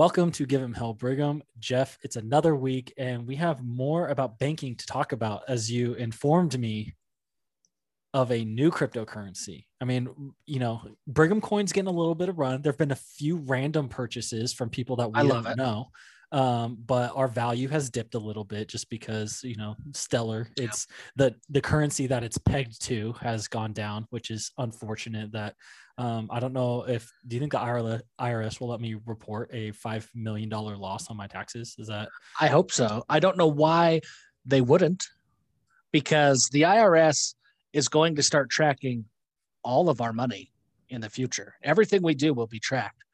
Welcome to Give Him Hell, Brigham. Jeff, it's another week, and we have more about banking to talk about as you informed me of a new cryptocurrency. I mean, you know, Brigham Coin's getting a little bit of run. There have been a few random purchases from people that we don't know. Um, but our value has dipped a little bit just because you know stellar it's the the currency that it's pegged to has gone down which is unfortunate that um, i don't know if do you think the irs will let me report a five million dollar loss on my taxes is that i hope so i don't know why they wouldn't because the irs is going to start tracking all of our money in the future. Everything we do will be tracked.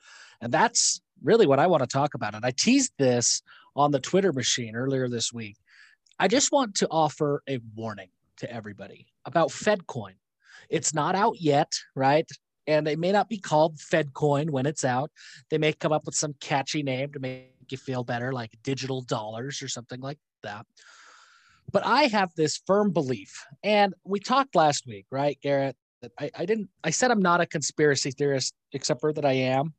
And that's really what I want to talk about. And I teased this on the Twitter machine earlier this week. I just want to offer a warning to everybody about FedCoin. It's not out yet, right? And it may not be called FedCoin when it's out. They may come up with some catchy name to make you feel better, like digital dollars or something like that. But I have this firm belief, and we talked last week, right, Garrett? That I, I didn't. I said I'm not a conspiracy theorist, except for that I am,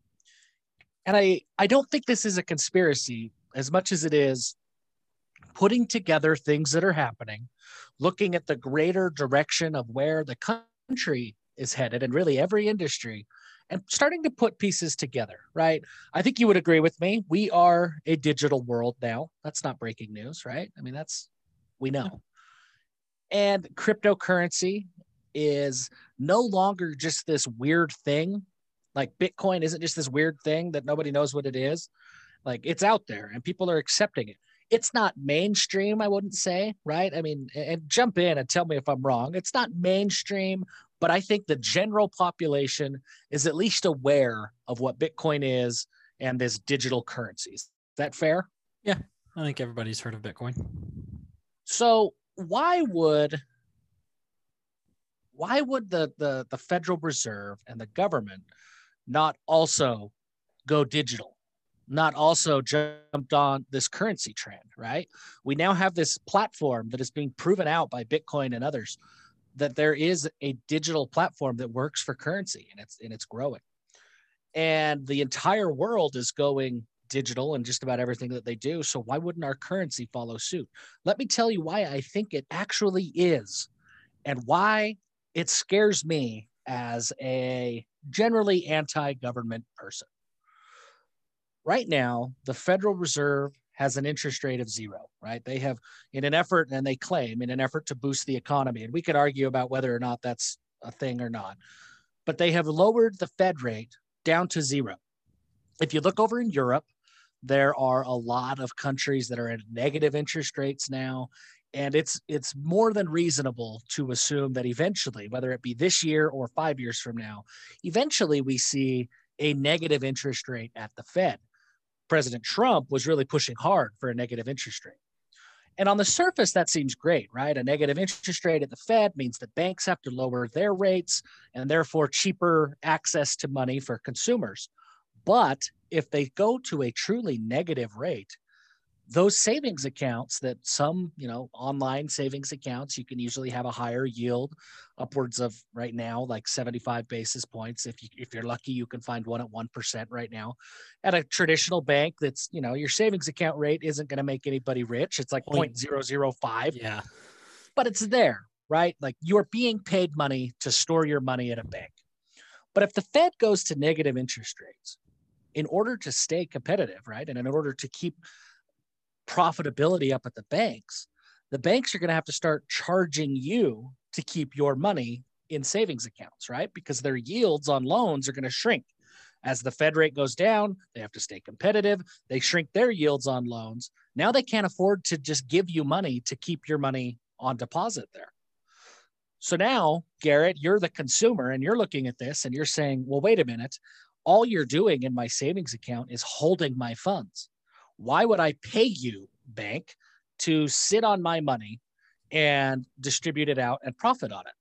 and I I don't think this is a conspiracy as much as it is putting together things that are happening, looking at the greater direction of where the country is headed, and really every industry, and starting to put pieces together, right? I think you would agree with me. We are a digital world now. That's not breaking news, right? I mean, that's we know. And cryptocurrency is no longer just this weird thing. Like Bitcoin isn't just this weird thing that nobody knows what it is. Like it's out there and people are accepting it. It's not mainstream, I wouldn't say, right? I mean, and jump in and tell me if I'm wrong. It's not mainstream, but I think the general population is at least aware of what Bitcoin is and this digital currencies. Is that fair? Yeah, I think everybody's heard of Bitcoin. So why would why would the, the the Federal Reserve and the government not also go digital? Not also jumped on this currency trend, right? We now have this platform that is being proven out by Bitcoin and others that there is a digital platform that works for currency and it's and it's growing. And the entire world is going digital and just about everything that they do. So why wouldn't our currency follow suit? Let me tell you why I think it actually is and why it scares me as a generally anti government person. Right now, the Federal Reserve has an interest rate of zero, right? They have, in an effort, and they claim, in an effort to boost the economy, and we could argue about whether or not that's a thing or not, but they have lowered the Fed rate down to zero. If you look over in Europe, there are a lot of countries that are at negative interest rates now and it's it's more than reasonable to assume that eventually whether it be this year or 5 years from now eventually we see a negative interest rate at the Fed. President Trump was really pushing hard for a negative interest rate. And on the surface that seems great right? A negative interest rate at the Fed means that banks have to lower their rates and therefore cheaper access to money for consumers. But if they go to a truly negative rate, those savings accounts that some, you know, online savings accounts, you can usually have a higher yield upwards of right now, like 75 basis points. If you if you're lucky, you can find one at 1% right now. At a traditional bank that's, you know, your savings account rate isn't going to make anybody rich. It's like 0.005. Yeah. But it's there, right? Like you're being paid money to store your money at a bank. But if the Fed goes to negative interest rates, in order to stay competitive, right? And in order to keep profitability up at the banks, the banks are going to have to start charging you to keep your money in savings accounts, right? Because their yields on loans are going to shrink. As the Fed rate goes down, they have to stay competitive. They shrink their yields on loans. Now they can't afford to just give you money to keep your money on deposit there. So now, Garrett, you're the consumer and you're looking at this and you're saying, well, wait a minute all you're doing in my savings account is holding my funds. Why would I pay you, bank, to sit on my money and distribute it out and profit on it?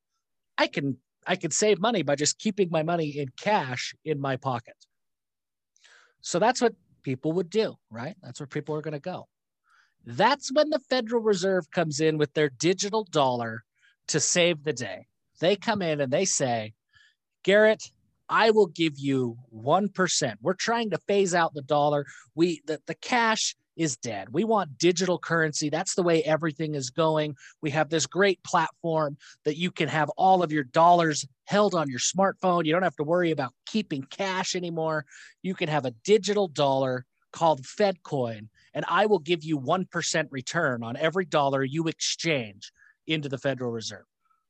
I can I can save money by just keeping my money in cash in my pocket. So that's what people would do, right? That's where people are going to go. That's when the Federal Reserve comes in with their digital dollar to save the day. They come in and they say, Garrett, I will give you 1%. We're trying to phase out the dollar. We the, the cash is dead. We want digital currency. That's the way everything is going. We have this great platform that you can have all of your dollars held on your smartphone. You don't have to worry about keeping cash anymore. You can have a digital dollar called FedCoin, and I will give you 1% return on every dollar you exchange into the Federal Reserve.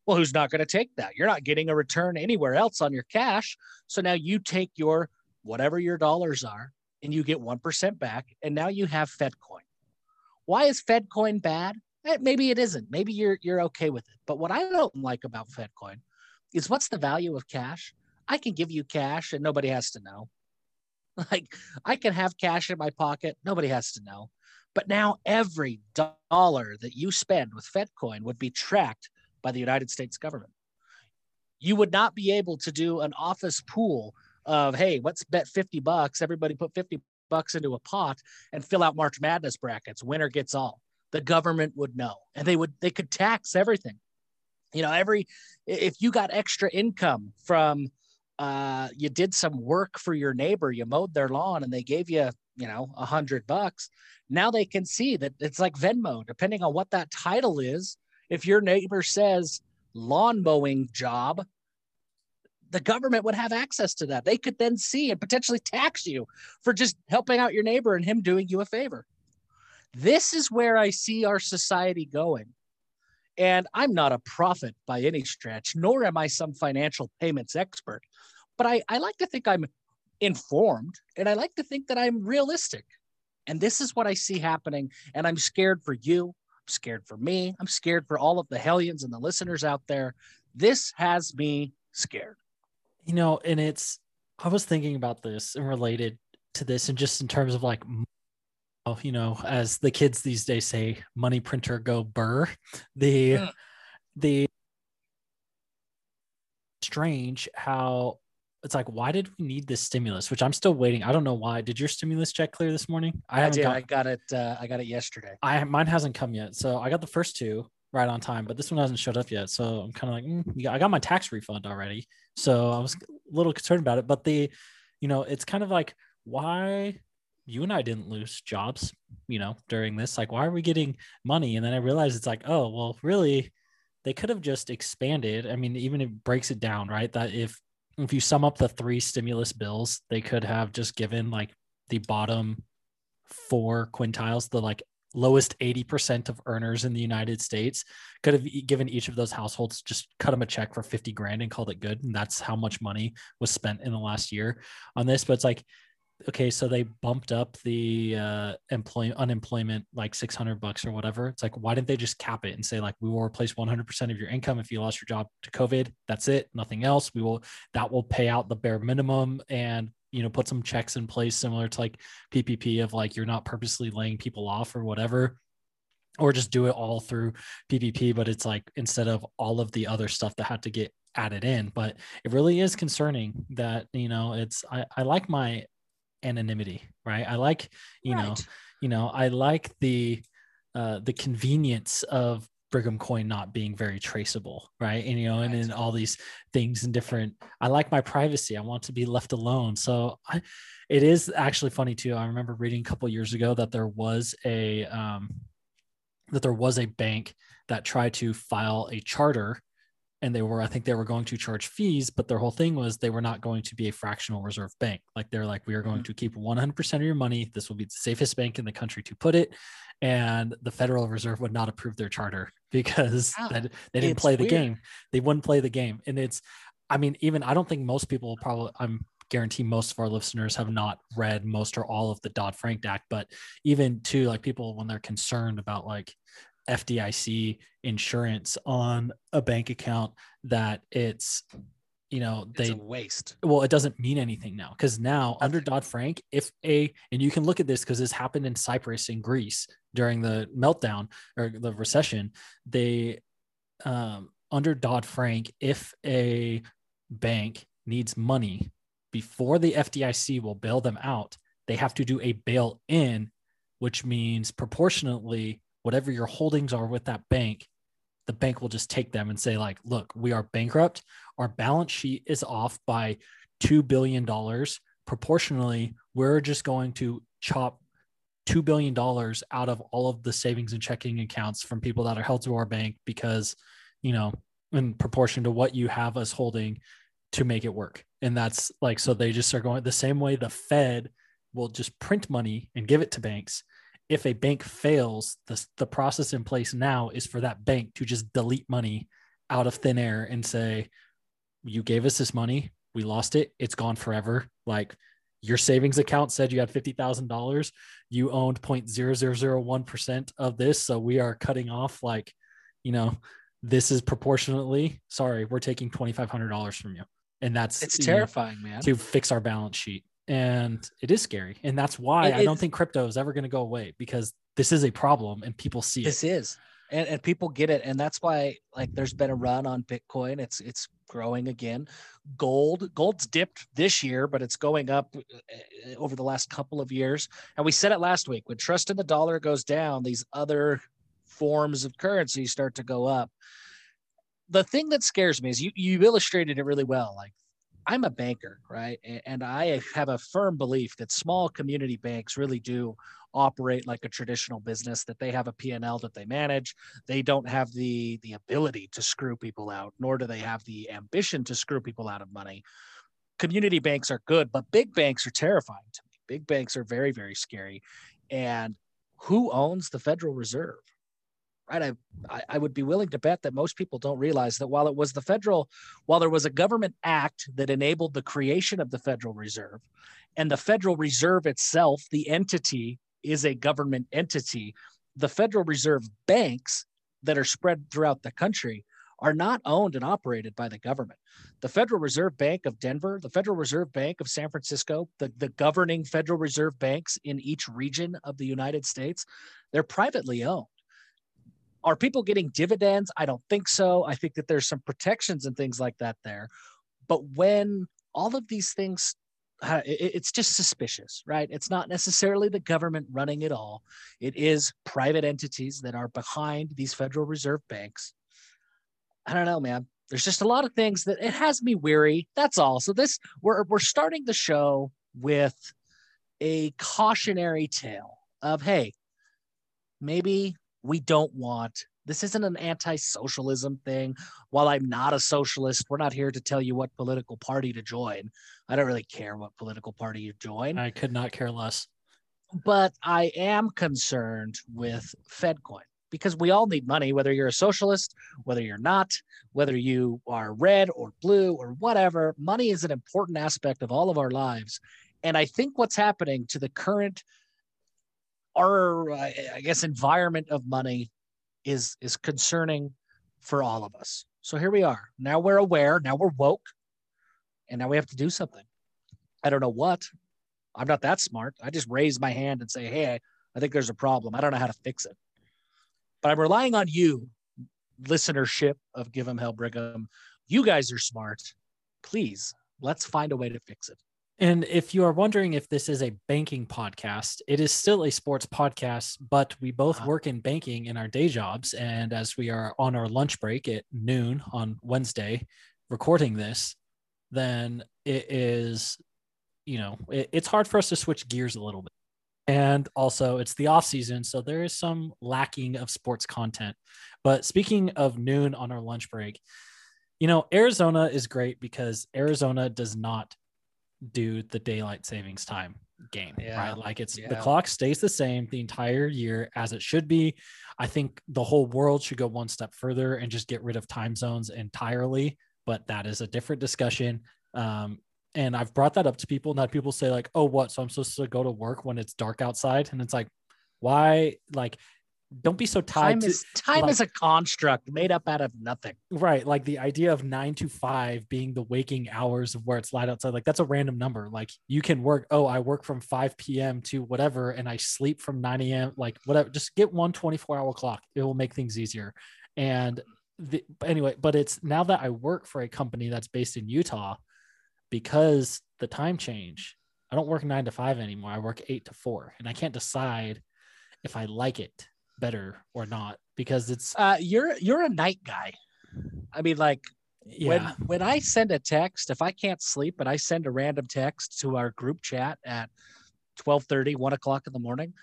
Well, who's not going to take that? You're not getting a return anywhere else on your cash. So now you take your whatever your dollars are and you get 1% back. And now you have FedCoin. Why is FedCoin bad? Eh, maybe it isn't. Maybe you're you're okay with it. But what I don't like about FedCoin is what's the value of cash? I can give you cash and nobody has to know. Like I can have cash in my pocket, nobody has to know. But now every dollar that you spend with FedCoin would be tracked by the United States government. You would not be able to do an office pool of, hey, let's bet 50 bucks. Everybody put 50 bucks into a pot and fill out March Madness brackets. Winner gets all. The government would know and they would, they could tax everything. You know, every, if you got extra income from, uh, you did some work for your neighbor, you mowed their lawn and they gave you, you know, a hundred bucks. Now they can see that it's like Venmo, depending on what that title is. If your neighbor says lawn mowing job, the government would have access to that. They could then see and potentially tax you for just helping out your neighbor and him doing you a favor. This is where I see our society going. And I'm not a prophet by any stretch, nor am I some financial payments expert, but I, I like to think I'm informed and I like to think that I'm realistic. And this is what I see happening. And I'm scared for you. Scared for me. I'm scared for all of the hellions and the listeners out there. This has me scared. You know, and it's, I was thinking about this and related to this, and just in terms of like, you know, as the kids these days say, money printer go burr. The, mm. the, strange how it's like why did we need this stimulus? Which i'm still waiting. I don't know why. Did your stimulus check clear this morning? I, I did. got, i got it uh, i got it yesterday. I mine hasn't come yet. So i got the first two right on time but this one hasn't showed up yet. So i'm kind of like mm, yeah, i got my tax refund already. So i was a little concerned about it but the you know it's kind of like why you and i didn't lose jobs you know during this. Like why are we getting money? And then i realized it's like oh well really they could have just expanded. I mean even it breaks it down right that if if you sum up the three stimulus bills, they could have just given like the bottom four quintiles, the like lowest 80% of earners in the United States could have given each of those households just cut them a check for 50 grand and called it good. And that's how much money was spent in the last year on this. But it's like okay, so they bumped up the uh, employ unemployment like 600 bucks or whatever. It's like, why didn't they just cap it and say like, we will replace 100% of your income if you lost your job to COVID. That's it, nothing else. We will that will pay out the bare minimum and you know put some checks in place similar to like PPP of like you're not purposely laying people off or whatever. Or just do it all through PPP, but it's like instead of all of the other stuff that had to get added in. But it really is concerning that you know it's I, I like my anonymity, right? I like, you right. know, you know, I like the uh, the convenience of Brigham coin not being very traceable, right? And you know, right. and then all these things and different. I like my privacy. I want to be left alone. So I, it is actually funny too. I remember reading a couple years ago that there was a um, that there was a bank that tried to file a charter and they were i think they were going to charge fees but their whole thing was they were not going to be a fractional reserve bank like they're like we are going mm-hmm. to keep 100% of your money this will be the safest bank in the country to put it and the federal reserve would not approve their charter because wow. that, they didn't it's play the weird. game they wouldn't play the game and it's i mean even i don't think most people probably i'm guarantee most of our listeners have not read most or all of the dodd-frank act but even to like people when they're concerned about like FDIC insurance on a bank account that it's you know they waste well it doesn't mean anything now because now Nothing. under dodd-frank if a and you can look at this because this happened in cyprus and greece during the meltdown or the recession they um, under dodd-frank if a bank needs money before the fdic will bail them out they have to do a bail in which means proportionately whatever your holdings are with that bank, the bank will just take them and say, like, look, we are bankrupt. Our balance sheet is off by $2 billion, proportionally, we're just going to chop $2 billion out of all of the savings and checking accounts from people that are held to our bank because, you know, in proportion to what you have us holding to make it work. And that's like, so they just are going the same way the Fed will just print money and give it to banks. If a bank fails, the, the process in place now is for that bank to just delete money out of thin air and say, You gave us this money, we lost it, it's gone forever. Like your savings account said you had $50,000, you owned 0.0001% of this. So we are cutting off, like, you know, this is proportionately, sorry, we're taking $2,500 from you. And that's it's terrifying, know, man. To fix our balance sheet. And it is scary. And that's why it I don't think crypto is ever going to go away because this is a problem and people see this it. This is. And, and people get it. And that's why like there's been a run on Bitcoin. It's it's growing again. Gold, gold's dipped this year, but it's going up uh, over the last couple of years. And we said it last week when trust in the dollar goes down, these other forms of currency start to go up. The thing that scares me is you you illustrated it really well. Like I'm a banker, right? And I have a firm belief that small community banks really do operate like a traditional business that they have a P&L that they manage. They don't have the the ability to screw people out, nor do they have the ambition to screw people out of money. Community banks are good, but big banks are terrifying to me. Big banks are very very scary. And who owns the Federal Reserve? Right? I, I would be willing to bet that most people don't realize that while it was the federal, while there was a government act that enabled the creation of the Federal Reserve, and the Federal Reserve itself, the entity, is a government entity, the Federal Reserve banks that are spread throughout the country are not owned and operated by the government. The Federal Reserve Bank of Denver, the Federal Reserve Bank of San Francisco, the, the governing Federal Reserve banks in each region of the United States, they're privately owned. Are people getting dividends? I don't think so. I think that there's some protections and things like that there. But when all of these things, uh, it's just suspicious, right? It's not necessarily the government running it all. It is private entities that are behind these Federal Reserve banks. I don't know, man. There's just a lot of things that it has me weary. That's all. So this we're we're starting the show with a cautionary tale of hey, maybe we don't want this isn't an anti-socialism thing. While i'm not a socialist we're not here to tell you what political party to join. I don't really care what political party you join. I could not care less. But i am concerned with fedcoin because we all need money whether you're a socialist whether you're not whether you are red or blue or whatever. Money is an important aspect of all of our lives. And i think what's happening to the current our uh, I guess environment of money is is concerning for all of us. So here we are. Now we're aware, now we're woke, and now we have to do something. I don't know what. I'm not that smart. I just raise my hand and say, "Hey, I think there's a problem. I don't know how to fix it." But I'm relying on you, listenership of Give 'em Hell Brigham. You guys are smart. Please, let's find a way to fix it. And if you are wondering if this is a banking podcast, it is still a sports podcast, but we both uh-huh. work in banking in our day jobs. And as we are on our lunch break at noon on Wednesday recording this, then it is, you know, it, it's hard for us to switch gears a little bit. And also, it's the off season, so there is some lacking of sports content. But speaking of noon on our lunch break, you know, Arizona is great because Arizona does not do the daylight savings time game, yeah. right? Like it's yeah. the clock stays the same the entire year as it should be. I think the whole world should go one step further and just get rid of time zones entirely, but that is a different discussion. Um, and I've brought that up to people, and that people say like, "Oh, what? So I'm supposed to go to work when it's dark outside?" And it's like, why? Like don't be so tied time is, to time like, is a construct made up out of nothing. Right like the idea of nine to five being the waking hours of where it's light outside like that's a random number. Like you can work oh i work from 5 p.m to whatever and i sleep from 9 a.m like whatever just get one 24 hour clock. It will make things easier. And the, anyway but it's now that i work for a company that's based in utah because the time change i don't work nine to five anymore. I work eight to four and i can't decide if i like it better or not because it's uh you're you're a night guy i mean like Yeah. When when I send a text, if I can't sleep and I send a random text to our group chat at 12:30, 1 o'clock in the morning,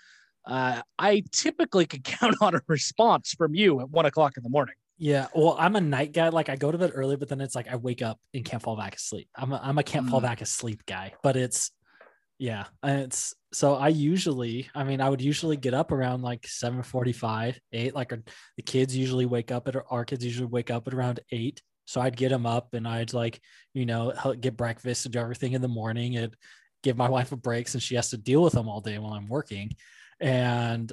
uh, I typically can count on a response from you at one o'clock in the morning. Yeah, well, I'm a night guy. Like I go to bed early, but then it's like I wake up and can't fall back asleep. I'm a, I'm a can't fall Mm. back asleep guy. But it's yeah, it's so I usually, I mean, I would usually get up around like 7:45, 8. Like our, the kids usually wake up at our kids usually wake up at around 8. So I'd get them up and I'd like, you know, get breakfast and do everything in the morning and give my wife a break since she has to deal with them all day while I'm working. And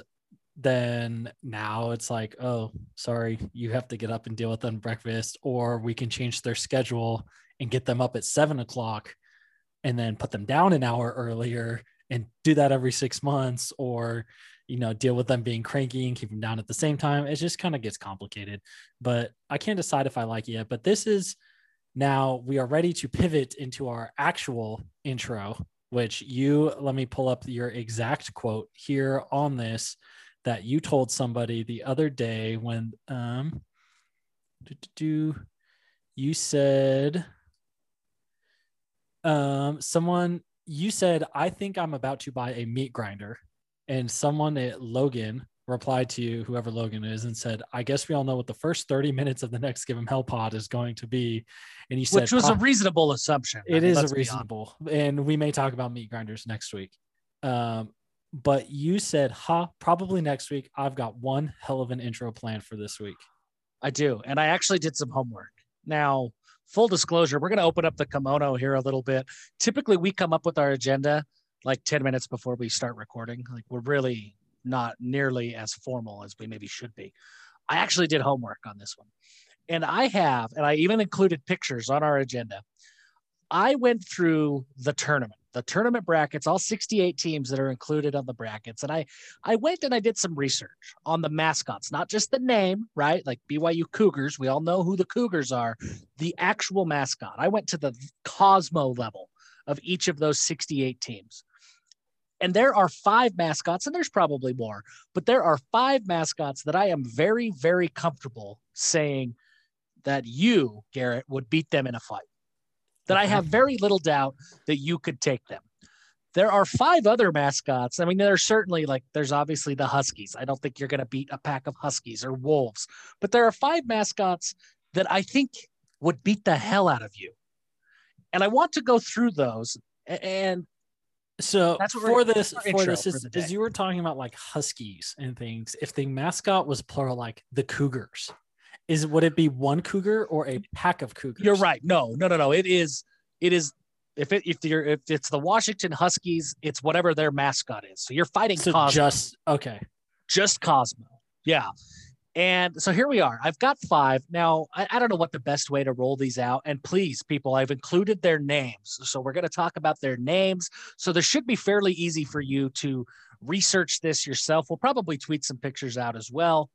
then now it's like, oh, sorry, you have to get up and deal with them breakfast, or we can change their schedule and get them up at seven o'clock and then put them down an hour earlier and do that every six months, or you know, deal with them being cranky and keep them down at the same time. It just kind of gets complicated. But I can't decide if I like it yet. But this is now we are ready to pivot into our actual intro, which you let me pull up your exact quote here on this that you told somebody the other day when um do, do, do, you said um someone you said i think i'm about to buy a meat grinder and someone at logan replied to you whoever logan is and said i guess we all know what the first 30 minutes of the next Give Him hell pod is going to be and you said which was a reasonable assumption. I mean, is a reasonable, and we may talk about meat grinders next week. Um, but you said, "Ha, probably next week." I've got one hell of an intro plan for this week. I do. And I actually did some homework. Now, full disclosure, we're going to open up the kimono here a little bit. Typically, we come up with our agenda like 10 minutes before we start recording. Like, we're really not nearly as formal as we maybe should be. I actually did homework on this one. And I have, and I even included pictures on our agenda. I went through the tournament, the tournament brackets, all 68 teams that are included on the brackets. And I I went and I did some research on the mascots, not just the name, right? Like BYU Cougars. We all know who the Cougars are, the actual mascot. I went to the Cosmo level of each of those 68 teams. And there are five mascots, and there's probably more, but there are five mascots that I am very, very comfortable saying that you, Garrett, would beat them in a fight. That I have very little doubt that you could take them. There are five other mascots. I mean, there's certainly like there's obviously the Huskies. I don't think you're going to beat a pack of Huskies or Wolves, but there are five mascots that I think would beat the hell out of you. And I want to go through those. And So That's for this, for this for is as you were talking about like huskies and things. If the mascot was plural, like the Cougars, is would it be one cougar or a pack of cougars? you're right. No, no, no, no. It is. It is. If it if you're if it's the Washington Huskies, it's whatever their mascot is. So you're fighting So Cosmo. just okay. just Cosmo. Yeah. And so here we are. I've got five. Now, I, I don't know what the best way to roll these out. And please, people, I've included their names. So we're going to talk about their names. So this should be fairly easy for you to research this yourself. We'll probably tweet some pictures out as well.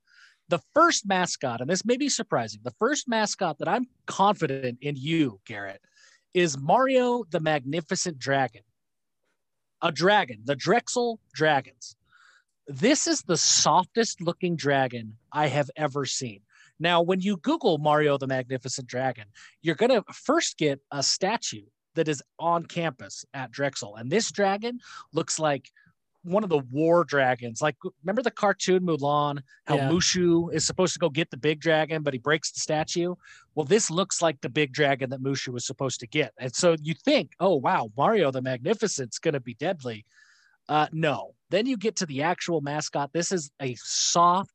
The first mascot, and this may be surprising, the first mascot that I'm confident in you, Garrett, is Mario the Magnificent Dragon. A dragon, the Drexel Dragons this is the softest looking dragon I have ever seen. Now, when you Google Mario the Magnificent Dragon, you're going to first get a statue that is on campus at Drexel. And this dragon looks like one of the war dragons. Like, remember the cartoon Mulan, how Yeah. Mushu is supposed to go get the big dragon, but he breaks the statue? Well, this looks like the big dragon that Mushu was supposed to get. And so you think, oh, wow, Mario the Magnificent's going to be deadly. Uh, no. Then you get to the actual mascot. This is a soft,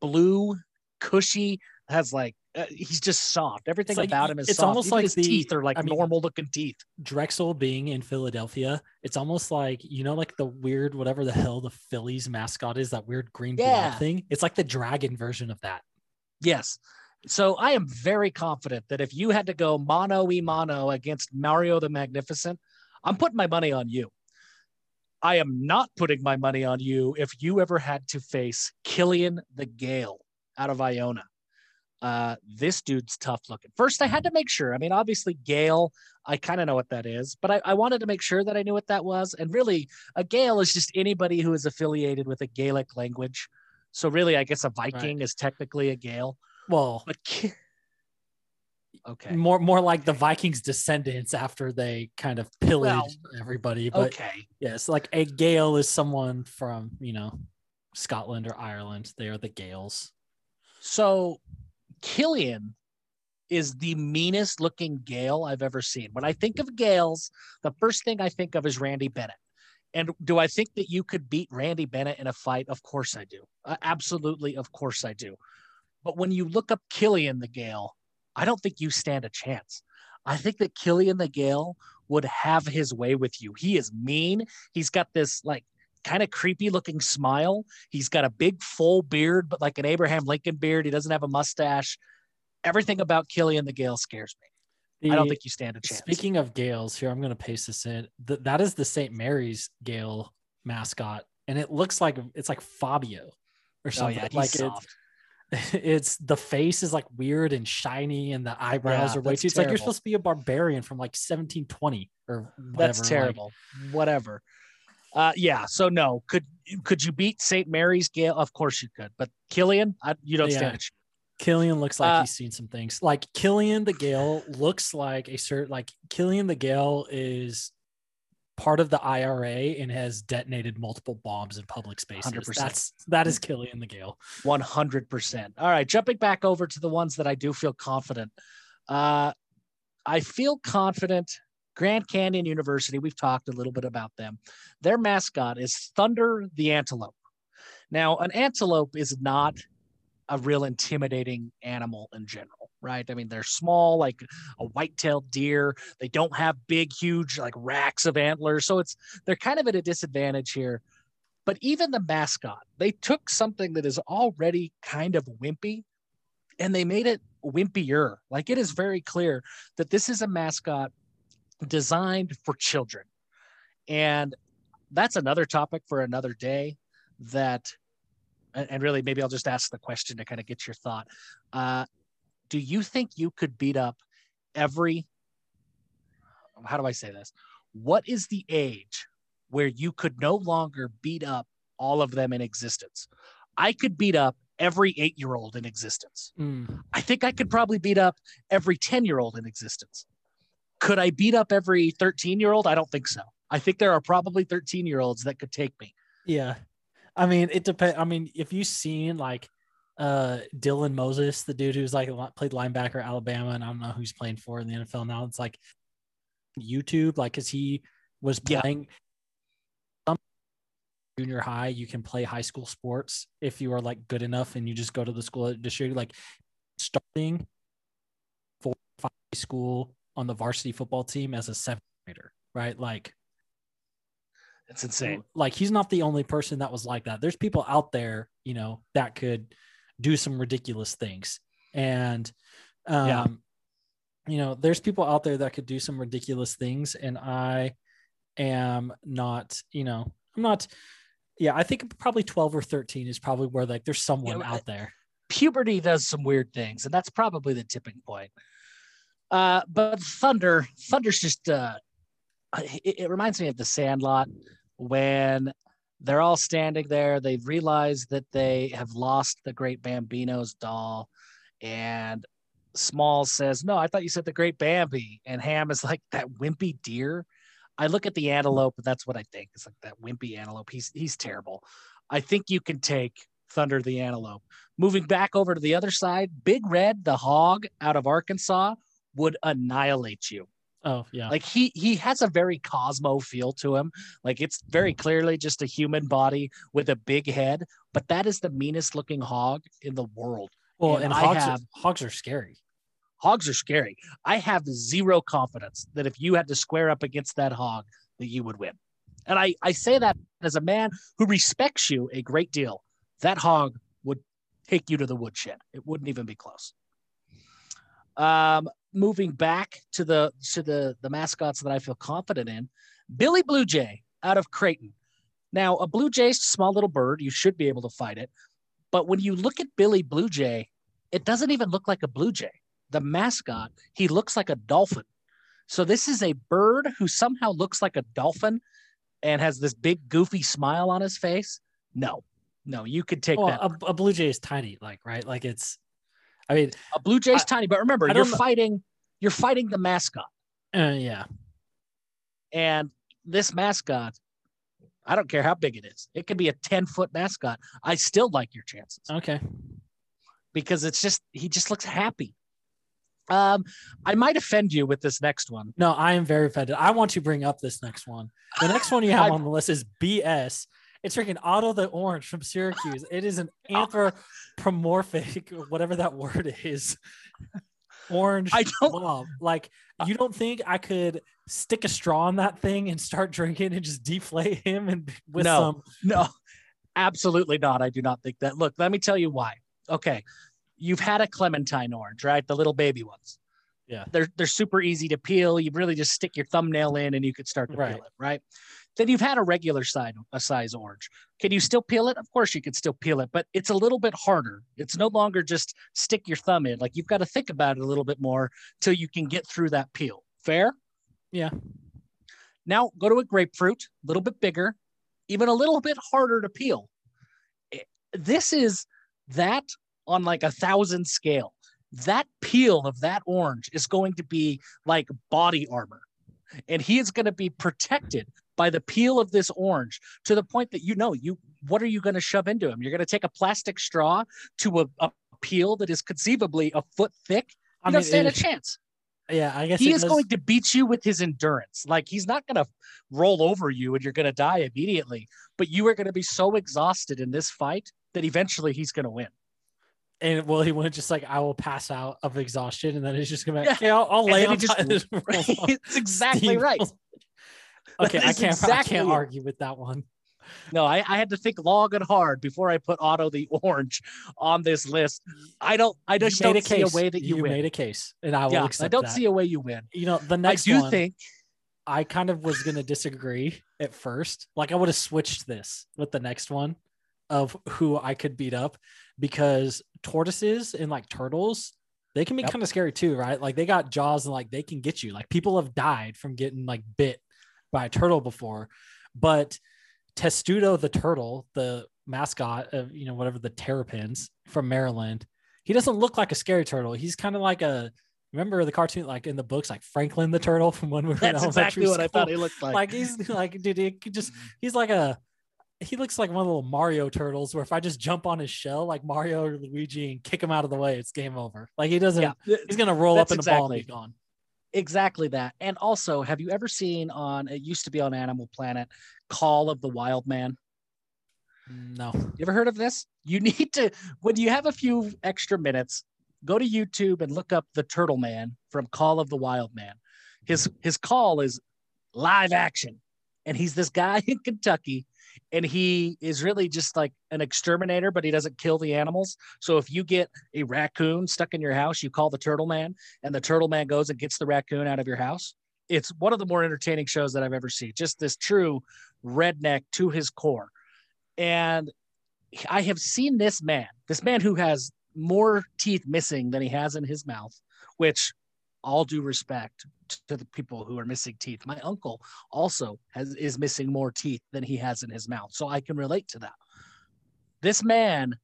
blue, cushy, has like, uh, he's just soft. Everything like- about him is it's soft. almost Even like his the- teeth are like I mean- normal looking teeth. Drexel being in Philadelphia, it's almost like you know, like the weird whatever the hell the Phillies mascot is, that weird green Yeah. blob thing. It's like the dragon version of that. Yes. So I am very confident that if you had to go mano e mano against Mario the Magnificent, I'm putting my money on you. I am not putting my money on you if you ever had to face Killian the Gael out of Iona. Uh, this dude's tough looking. First, I had to make sure. I mean, obviously, Gael, I kind of know what that is, but I, I wanted to make sure that I knew what that was. And really, a Gael is just anybody who is affiliated with a Gaelic language. So, really, I guess a Viking is technically a Gael. Well, But Ki- Okay. More more like the Vikings descendants after they kind of pillaged Well, everybody. But Okay. yes, like a Gael is someone from, you know, Scotland or Ireland. They are the Gaels. So Killian is the meanest looking Gael I've ever seen. When I think of Gaels, the first thing I think of is Randy Bennett. And do I think that you could beat Randy Bennett in a fight? Of course I do. Uh, absolutely, of course I do. But when you look up Killian the Gael, I don't think you stand a chance. I think that Killian the Gael would have his way with you. He is mean. He's got this like kind of creepy looking smile. He's got a big full beard, but like an Abraham Lincoln beard. He doesn't have a mustache. Everything about Killian the Gael scares me. I don't think you stand a chance. Speaking of Gaels, here I'm going to paste this in. Th- that is the St. Mary's Gael mascot, and it looks like it's like Fabio or oh something. yeah, like soft. it's, it's the face is like weird and shiny, and the eyebrows Yeah, are way too. It's like you're supposed to be a barbarian from like 1720 or whatever. That's like- terrible. Whatever. Uh, yeah. So no, could could you beat St. Mary's Gael? Of course you could, but Killian, I, you don't Yeah. stand a. Killian looks like Uh, he's seen some things. Like Killian the Gael looks like a certain like Killian the Gael is part of the IRA and has detonated multiple bombs in public spaces. 100%. That's that is Killian the Gael. One hundred percent. All right, jumping back over to the ones that I do feel confident. Uh, I feel confident. Grand Canyon University. We've talked a little bit about them. Their mascot is Thunder the Antelope. Now, an antelope is not a real intimidating animal in general, right? I mean, they're small, like a white-tailed deer. They don't have big, huge, like racks of antlers, so it's they're kind of at a disadvantage here. But even the mascot, they took something that is already kind of wimpy and they made it wimpier. Like it is very clear that this is a mascot designed for children. And that's another topic for another day that and really maybe I'll just ask the question to kind of get your thought. Uh, do you think you could beat up every how do I say this? What is the age where you could no longer beat up all of them in existence? I could beat up every eight year old in existence. Mm, I think I could probably beat up every 10 year old in existence. Could I beat up every 13 year old? I don't think so. I think there are probably 13 year olds that could take me. yeah. I mean, it depends. I mean, if you've seen like uh Dylan Moses, the dude who's like played linebacker at Alabama, and I don't know who's playing for in the NFL now. It's like YouTube, like because he was Yeah. playing some junior high. You can play high school sports if you are like good enough, and you just go to the school you like starting for high school on the varsity football team as a seventh grader, right? Like It's insane. like he's not the only person that was like that. There's people out there, you know, that could do some ridiculous things. And um Yeah. you know, there's people out there that could do some ridiculous things and I am not, you know, I'm not yeah, I think probably 12 or 13 is probably where like there's someone Yeah, out there. Puberty does some weird things, and that's probably the tipping point. Uh, but Thunder, Thunder's just uh, it, it reminds me of the Sandlot when they're all standing there. They've realized that they have lost the Great Bambino's doll, and Small says, "No, I thought you said the Great Bambi." And Ham is like that wimpy deer. I look at the antelope, and that's what I think. It's like that wimpy antelope. He's he's terrible. I think you can take Thunder the antelope. Moving back over to the other side, Big Red the hog out of Arkansas would annihilate you. Oh, yeah. Like he he has a very Cosmo feel to him. Like it's very clearly just a human body with a big head, but that is the meanest looking hog in the world. well, and and I hogs, have- are, hogs are scary. Hogs are scary. I have zero confidence that if you had to square up against that hog, that you would win. And I, I say that as a man who respects you a great deal. That hog would take you to the woodshed. It wouldn't even be close. Um, moving back to the to the the mascots that I feel confident in, Billy Blue Jay out of Creighton. Now, a blue jay small little bird. You should be able to fight it. But when you look at Billy Blue Jay, it doesn't even look like a blue jay. The mascot, he looks like a dolphin. So this is a bird who somehow looks like a dolphin and has this big goofy smile on his face. No, no, you could take Well, that. a, a blue jay is tiny, like right, like it's. I mean, A blue jay's I- tiny, but remember, you're know- fighting You're fighting the mascot. Uh, yeah. And this mascot, I don't care how big it is. It could be a 10 foot mascot. I still like your chances Okay. because it's just, he just looks happy. Um, I might offend you with this next one. No, I am very offended. I want to bring up this next one. The next one you have on the list is BS. It's freaking Otto the Orange from Syracuse. It is an anthropomorphic, whatever that word is, orange I don't, blob. Like, you don't think I could stick a straw in that thing and start drinking and just deflate him and with No. some no, absolutely not. I do not think that. Look, let me tell you why. Okay. You've had a Clementine orange, right? The little baby ones. Yeah. They're they're super easy to peel. You really just stick your thumbnail in and you could start to Right. peel it, right? Then you've had a regular size a size orange. Can you still peel it? Of course you can still peel it, but it's a little bit harder. It's no longer just stick your thumb in. Like you've got to think about it a little bit more till you can get through that peel. Fair? Yeah. Now go to a grapefruit, a little bit bigger, even a little bit harder to peel. Eh, this is that on like a thousand scale. That peel of that orange is going to be like body armor. And he is going to be protected by the peel of this orange to the point that you know you what are you going to shove into him? You're going to take a plastic straw to a, a peel that is conceivably a foot thick. You I don't mean, stand a chance yeah, I guess he is does- going to beat you with his endurance. Like he's not going to roll over you and you're going to die immediately, but you are going to be so exhausted in this fight that eventually he's going to win. and well, he went just like I will pass out of exhaustion, and then he's just gonna be Yeah. okay, I'll, I'll lay on just- top of this it's exactly steam." right. Okay, I can't. exactly I can't argue with that one. No, I, I had to think long and hard before I put Otto the Orange on this list. I don't. I just don't a see case. a way that you, win. made a case, and I will yeah, I don't that. see a way you win. You know, the next I do one, think. I kind of was gonna disagree at first. Like I would have switched this with the next one of who I could beat up because tortoises and like turtles, they can be Yep. kind of scary too, right? Like they got jaws and like they can get you. Like people have died from getting like bit by a turtle before, but Testudo the turtle, the mascot of you know whatever the Terrapins from Maryland, he doesn't look like a scary turtle. He's kind of like a remember the cartoon like in the books like Franklin the turtle from when we were in That's elementary exactly what I thought he looked like. like he's like dude he could just he's like a he looks like one of the little mario turtles where if i just jump on his shell like mario or luigi and kick him out of the way it's game over like he doesn't yeah, he's gonna roll up That's in a ball and exactly- be gone exactly that. And also, have you ever seen on? It used to be on Animal Planet, Call of the Wild Man. no You ever heard of this? You need to, when you have a few extra minutes, go to YouTube and look up the Turtle Man from Call of the Wild Man. His his call is live action, and he's this guy in Kentucky, and he is really just like an exterminator, but he doesn't kill the animals. So if you get a raccoon stuck in your house, you call the Turtle Man, and the Turtle Man goes and gets the raccoon out of your house. It's one of the more entertaining shows that I've ever seen. Just this true redneck to his core. And I have seen this man, this man who has more teeth missing than he has in his mouth, which all due respect to the people who are missing teeth. My uncle also has is missing more teeth than he has in his mouth. So I can relate to that. This man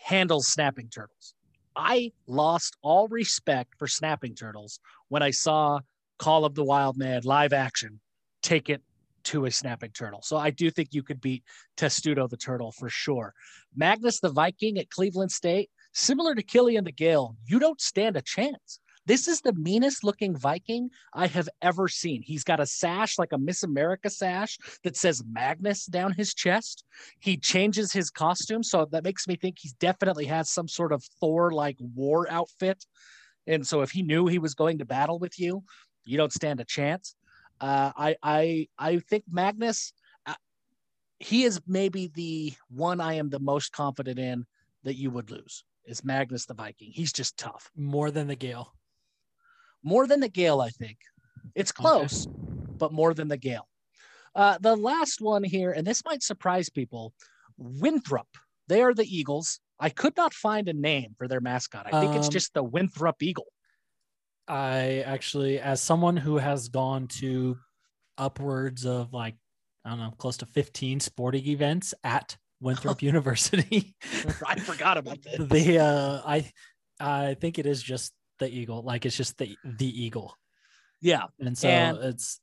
handles snapping turtles. I lost all respect for snapping turtles when I saw Call of the Wild Man live action take it to a snapping turtle. So I do think you could beat Testudo the turtle for sure. Magnus the Viking at Cleveland State, similar to Killian the Gael, you don't stand a chance. This is the meanest looking Viking I have ever seen. He's got a sash like a Miss America sash that says Magnus down his chest. He changes his costume. So that makes me think he definitely has some sort of Thor like war outfit. And so if he knew he was going to battle with you, you don't stand a chance. Uh, I I I think Magnus, uh, he is maybe the one I am the most confident in that you would lose. Is Magnus the Viking? He's just tough, more than the gael more than the Gael. I think it's Okay. close, but more than the Gael. Uh, the last one here, and this might surprise people, Winthrop. They are the Eagles. I could not find a name for their mascot. I think it's Um, just the Winthrop Eagle. i actually as someone who has gone to upwards of like i don't know close to 15 sporting events at winthrop university I forgot about this. the uh i i think it is just the eagle. Like it's just the the eagle. Yeah. And so And- it's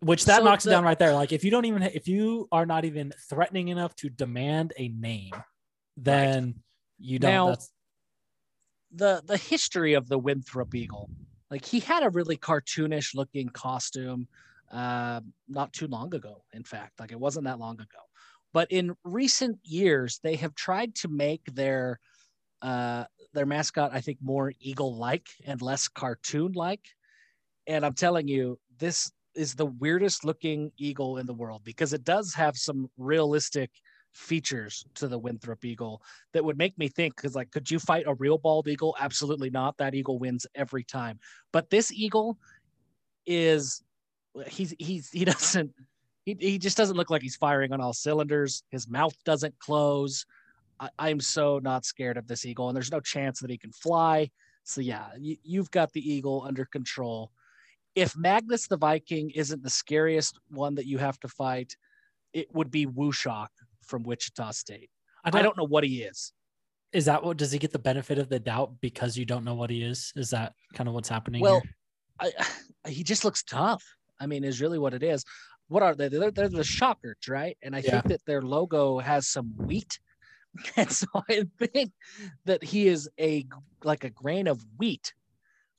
which that So knocks it down right there. Like if you don't even if you are not even threatening enough to demand a name, then you don't. Now- that's the the history of the Winthrop Eagle. Like he had a really cartoonish looking costume uh, not too long ago. In fact, like it wasn't that long ago. But in recent years, they have tried to make their uh, their mascot, I think, more eagle-like and less cartoon-like. And I'm telling you, this is the weirdest looking eagle in the world because it does have some realistic features to the Winthrop eagle that would make me think because like could you fight a real bald eagle? Absolutely not. That eagle wins every time. But this eagle is he's he's he doesn't he, he just doesn't look like he's firing on all cylinders. His mouth doesn't close I, i'm so not scared of this eagle and there's no chance that he can fly so yeah you, you've got the eagle under control if magnus the viking isn't the scariest one that you have to fight it would be WuShock from wichita state I I don't, don't know what he is. Is that what does he get the benefit of the doubt because you don't know what he is? Is that kind of what's happening? Well? I, he just looks tough. I mean, is really what it is. What are they? They're, they're the Shockers, right? And I Yeah. think that their logo has some wheat, and so I think that he is a like a grain of wheat,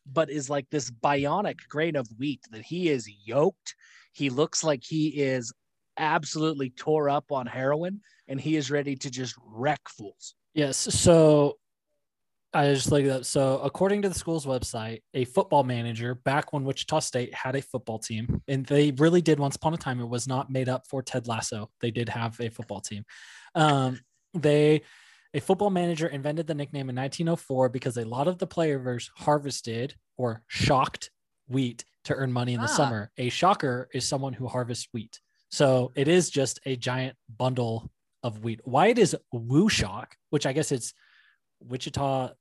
but is like this bionic grain of wheat. That he is yoked. He looks like he is absolutely tore up on heroin, and he is ready to just wreck fools. Yes. So I just it up. So according to the school's website, a football manager back when Wichita State had a football team, and they really did once upon a time. It was not made up for Ted Lasso. They did have a football team. Um, they a football manager invented the nickname in 1904 because a lot of the players harvested or shocked wheat to earn money in the Ah. summer. A shocker is someone who harvests wheat. So it is just a giant bundle of wheat. Why it is WuShock, which I guess it's Wichita,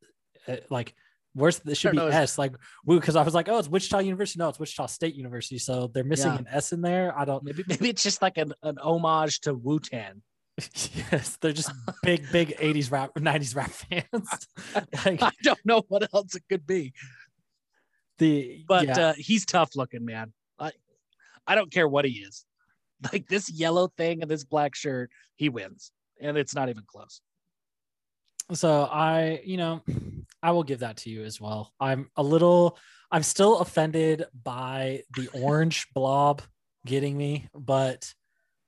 uh, like where's this should be know. S like Woo because I was like, oh, it's Wichita University. No, it's Wichita State University. So they're missing Yeah. an S in there. I don't. Maybe maybe it's just like an, an homage to Wu-Tang. yes, they're just big, big 80s rap, 90s rap fans. like I don't know what else it could be. the but yeah. uh, he's tough looking, man. I I don't care what he is. Like this yellow thing and this black shirt, he wins, and it's not even close. so I, you know, I will give that to you as well. I'm a little, I'm still offended by the orange blob getting me, but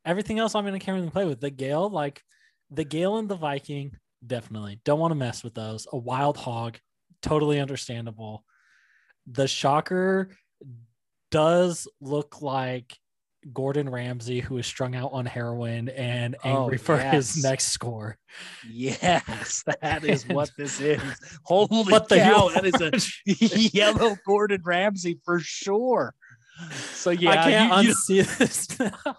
everything else I'm going to carry and play with. The Gael, like the Gael and the Viking, definitely don't want to mess with those. A wild hog, totally understandable. The Shocker does look like Gordon Ramsay, who is strung out on heroin and Oh, angry for his next score. Yes, that is what this is. Holy cow, hell? that is a yellow Gordon Ramsay for sure. So yeah, I can't you, you- unsee this now.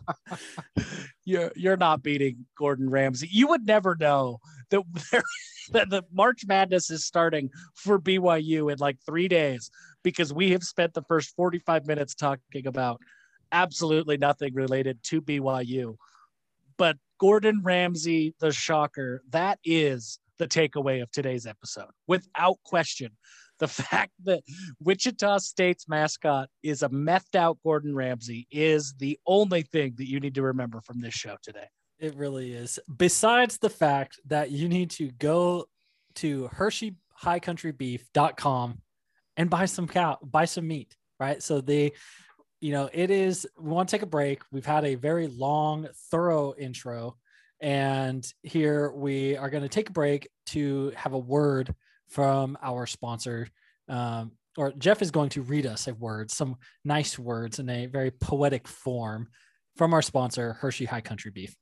you're you're not beating Gordon Ramsay. You would never know that there, that the March Madness is starting for BYU in like three days because we have spent the first 45 minutes talking about absolutely nothing related to BYU. But Gordon Ramsay, the shocker, that is the takeaway of today's episode, without question. The fact that Wichita State's mascot is a methed out Gordon Ramsay is the only thing that you need to remember from this show today. It really is. Besides the fact that you need to go to HirschiHighCountryBeef.com and buy some cow, buy some meat, right? So they, you know, it is. We want to take a break. We've had a very long, thorough intro, and here we are going to take a break to have a word from our sponsor. Um, or Jeff is going to read us a word, some nice words in a very poetic form from our sponsor, Hirschi High Country Beef.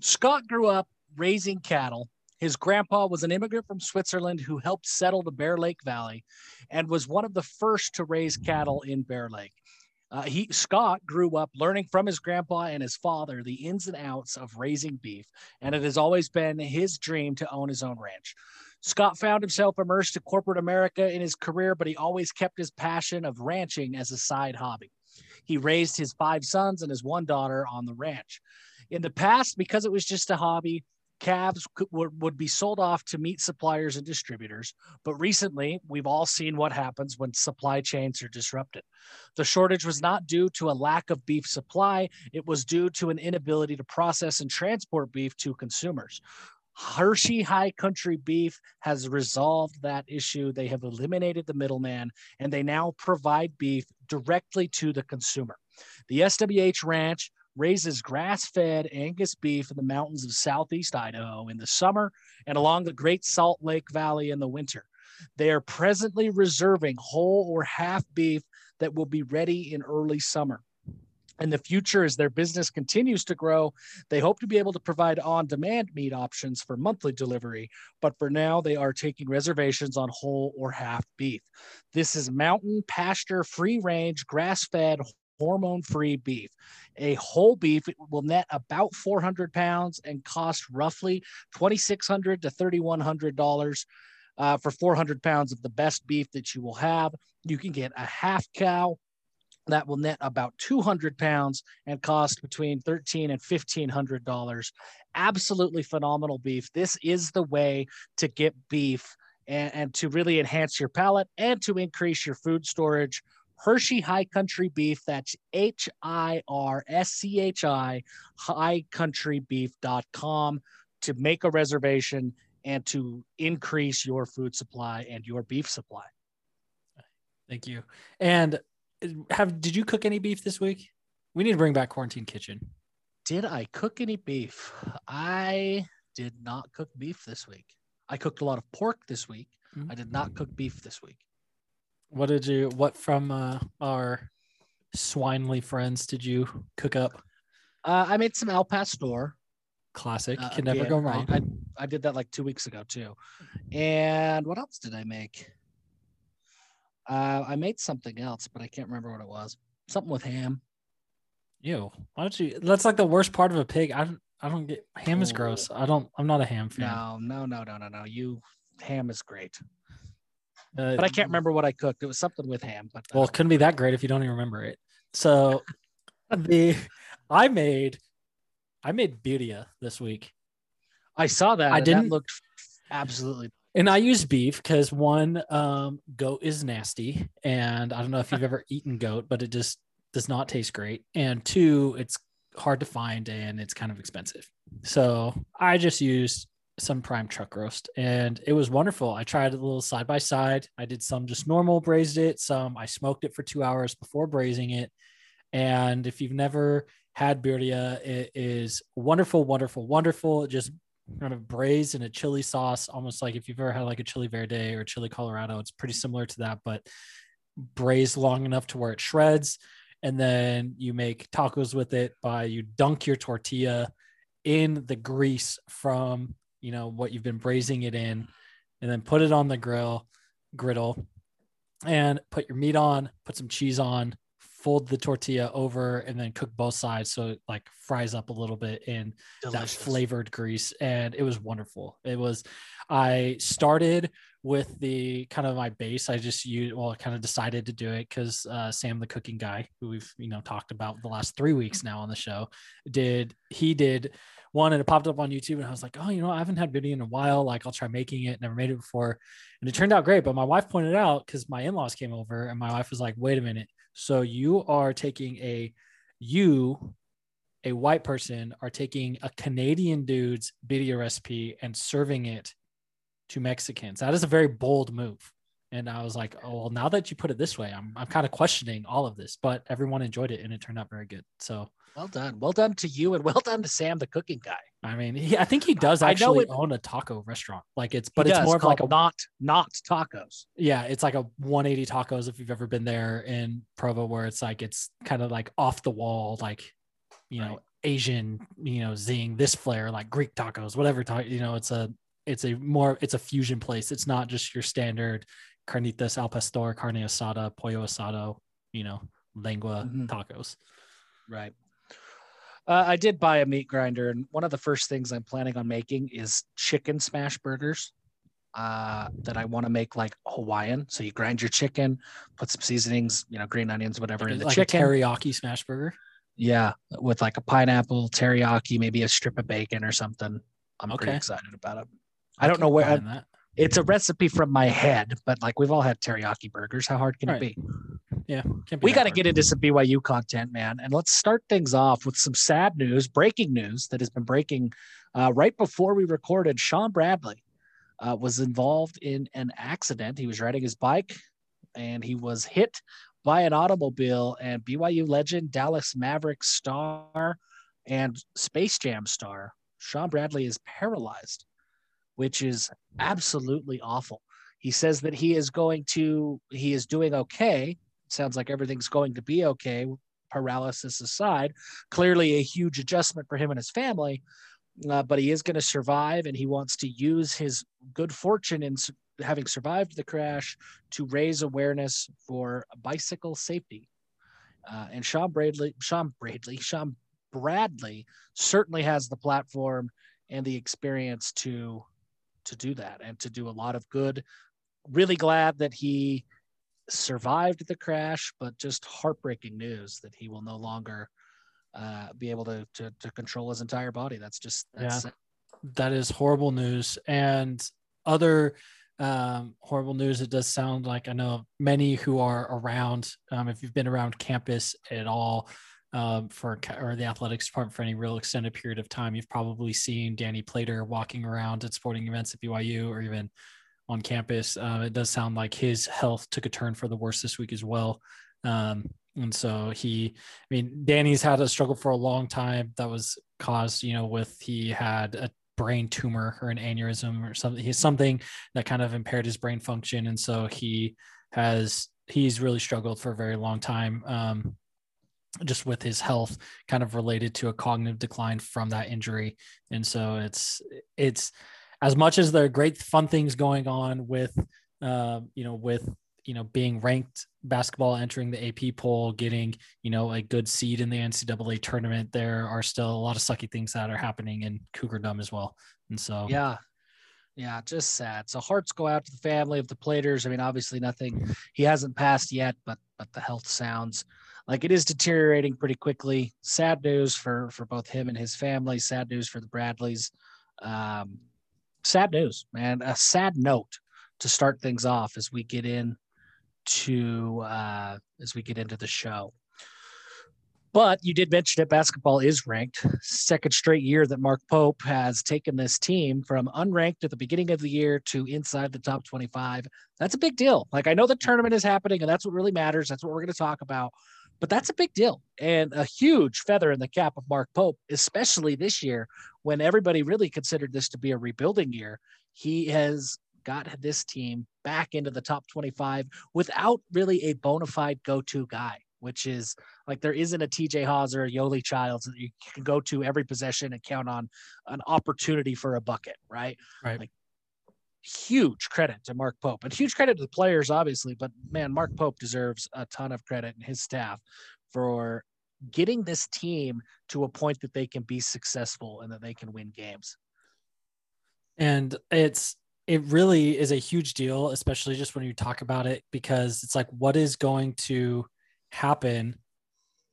Scott grew up raising cattle. His grandpa was an immigrant from Switzerland who helped settle the Bear Lake Valley and was one of the first to raise cattle in Bear Lake. Uh, he Scott grew up learning from his grandpa and his father the ins and outs of raising beef, and it has always been his dream to own his own ranch. Scott found himself immersed in corporate America in his career, but he always kept his passion of ranching as a side hobby. He raised his five sons and his one daughter on the ranch. In the past, because it was just a hobby, calves would, would be sold off to meat suppliers and distributors. But recently, we've all seen what happens when supply chains are disrupted. The shortage was not due to a lack of beef supply, it was due to an inability to process and transport beef to consumers. Hirschi High Country Beef has resolved that issue. They have eliminated the middleman and they now provide beef directly to the consumer. The SWH Ranch raises grass fed Angus beef in the mountains of southeast Idaho in the summer and along the Great Salt Lake Valley in the winter. They are presently reserving whole or half beef that will be ready in early summer. In the future, as their business continues to grow, they hope to be able to provide on demand meat options for monthly delivery. But for now, they are taking reservations on whole or half beef. This is mountain pasture, free range, grass fed, hormone free beef. A whole beef will net about 400 pounds and cost roughly 2,600 to $3,100. Uh, for 400 pounds of the best beef that you will have, you can get a half cow, that will net about 200 pounds and cost between 13 and 1500 dollars absolutely phenomenal beef this is the way to get beef and, and, to really enhance your palate and to increase your food storage hirschi high country beef that's h-i-r-s-c-h-i highcountrybeef.com to make a reservation and to increase your food supply and your beef supply Thank you. And have did you cook any beef this week? We need to bring back quarantine kitchen. Did I cook any beef? I did not cook beef this week. I cooked a lot of pork this week. Mm-hmm. I did not cook beef this week. What did you what from uh, our swinely friends did you cook up? Uh, I made some al pastor. Classic. Uh, Can never go wrong. I, I, I did that like two weeks ago too. And what else did I make? Uh, I made something else, but I can't remember what it was. Something with ham. Ew. Why don't you? That's like the worst part of a pig. I don't. I don't get ham is gross. I don't. I'm not a ham fan. No, no, no, no, no, no. You ham is great. Uh, but I can't remember what I cooked. It was something with ham. But well, it couldn't be that great if you don't even remember it. So the I made I made birria this week. I saw that. I didn't look absolutely and I use beef because one, um, goat is nasty, and I don't know if you've ever eaten goat, but it just does not taste great. And two, it's hard to find and it's kind of expensive. So I just used some prime chuck roast, and it was wonderful. I tried a little side by side. I did some just normal, braised it. Some I smoked it for two hours before braising it. And if you've never had birria, it is wonderful, wonderful, wonderful. Just kind of braised in a chili sauce, almost like if you've ever had like a chili verde or chili colorado, it's pretty similar to that, but braised long enough to where it shreds. And then you make tacos with it by you dunk your tortilla in the grease from you know what you've been braising it in, and then put it on the grill griddle and put your meat on, put some cheese on, fold the tortilla over and then cook both sides so it like fries up a little bit in Delicious. that flavored grease. And it was wonderful. It was i started with the kind of my base. I just used well kind of decided to do it because uh, sam the cooking guy who we've you know talked about the last three weeks now on the show did he did one and it popped up on youtube and i was like oh you know i haven't had birria in a while like i'll try making it never made it before and it turned out great but my wife pointed out because my in-laws came over and my wife was like wait a minute so you are taking a you, a white person, are taking a Canadian dude's birria recipe and serving it to Mexicans. That is a very bold move. And I was like, oh, well, now that you put it this way, I'm, I'm kind of questioning all of this, but everyone enjoyed it and it turned out very good. So well done. Well done to you and well done to Sam, the cooking guy. I mean, he, I think he does actually it, own a taco restaurant. Like it's, but it's does, more of like a not, not tacos. Yeah. It's like a 180 tacos. If you've ever been there in Provo, where it's like, it's kind of like off the wall, like, you know, Asian, you know, zing this flair, like Greek tacos, whatever, ta- you know, it's a, it's a more, it's a fusion place. It's not just your standard carnitas al pastor, carne asada, pollo asado, you know, lengua mm-hmm. tacos. Right. Uh, I did buy a meat grinder, and one of the first things I'm planning on making is chicken smash burgers. Uh, that I want to make like Hawaiian. So you grind your chicken, put some seasonings, you know, green onions, whatever like, in the like chicken. teriyaki smash burger. Yeah, with like a pineapple teriyaki, maybe a strip of bacon or something. I'm Okay. pretty excited about it. I don't know where that. It's a recipe from my head, but like we've all had teriyaki burgers. How hard can Right. it be? Yeah, be We got to get into some BYU content, man. And let's start things off with some sad news, breaking news that has been breaking uh, right before we recorded. Shawn Bradley uh, was involved in an accident. He was riding his bike and he was hit by an automobile. And BYU legend, Dallas Mavericks star, and Space Jam star, Shawn Bradley is paralyzed, which is absolutely awful. He says that he is going to, he is doing okay. Sounds like everything's going to be okay paralysis aside. Clearly a huge adjustment for him and his family uh, but he is going to survive and he wants to use his good fortune in having survived the crash to raise awareness for bicycle safety. Uh, and shawn bradley shawn bradley shawn bradley certainly has the platform and the experience to to do that and to do a lot of good. Really glad that he survived the crash, but just heartbreaking news that he will no longer uh, be able to, to to control his entire body. That's just that's that is horrible news. And other um, horrible news it does sound like i know many who are around um, if you've been around campus at all um, for or the athletics department for any real extended period of time. You've probably seen danny plater walking around at sporting events at byu or even on campus. Uh, it does sound like his health took a turn for the worse this week as well. Um, and so he i mean danny's had a struggle for a long time. That was caused you know with he had a brain tumor or an aneurysm or something he's something that kind of impaired his brain function. And so he has he's really struggled for a very long time. Um, just with his health kind of related to a cognitive decline from that injury and so it's it's as much as there are great fun things going on with uh, you know with you know being ranked basketball entering the ap poll getting you know a good seed in the ncaa tournament there are still a lot of sucky things that are happening in cougardom as well and so yeah. Yeah, just sad. So hearts go out to the family of the Platers. I mean, obviously nothing he hasn't passed yet, but but the health sounds like it is deteriorating pretty quickly. Sad news for for both him and his family. Sad news for the Bradleys. Um, sad news, man. A sad note to start things off as we get in to uh, as we get into the show. But you did mention that basketball is ranked. Second straight year that Mark Pope has taken this team from unranked at the beginning of the year to inside the top 25. That's a big deal. Like I know the tournament is happening and that's what really matters. That's what we're going to talk about. But that's a big deal and a huge feather in the cap of Mark Pope, especially this year when everybody really considered this to be a rebuilding year. He has got this team back into the top 25 without really a bona fide go to guy, which is like there isn't a TJ Haws or a Yoli Childs that you can go to every possession and count on an opportunity for a bucket, right? Right. Like huge credit to Mark Pope and huge credit to the players, obviously, but man, Mark Pope deserves a ton of credit and his staff for getting this team to a point that they can be successful and that they can win games. and it's it really is a huge deal especially just when you talk about it because it's like what is going to happen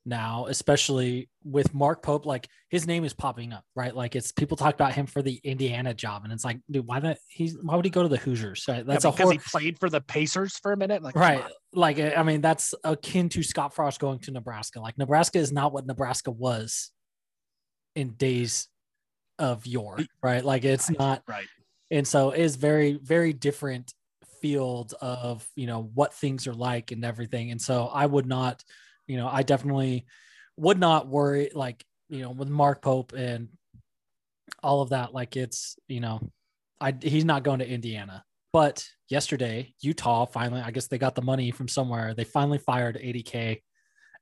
now especially with mark pope like his name is popping up right like it's people talk about him for the indiana job and it's like dude why that he's why would he go to the hoosiers right? that's yeah, a because he played for the Pacers for a minute. Like, right like i mean that's akin to scott frost going to nebraska like nebraska is not what nebraska was in days of yore right like it's not right. and so it is very very different field of you know what things are like and everything and so i would not you know i definitely would not worry like you know with mark pope and all of that like it's you know i he's not going to indiana. But yesterday utah finally i guess they got the money from somewhere. They finally fired ADK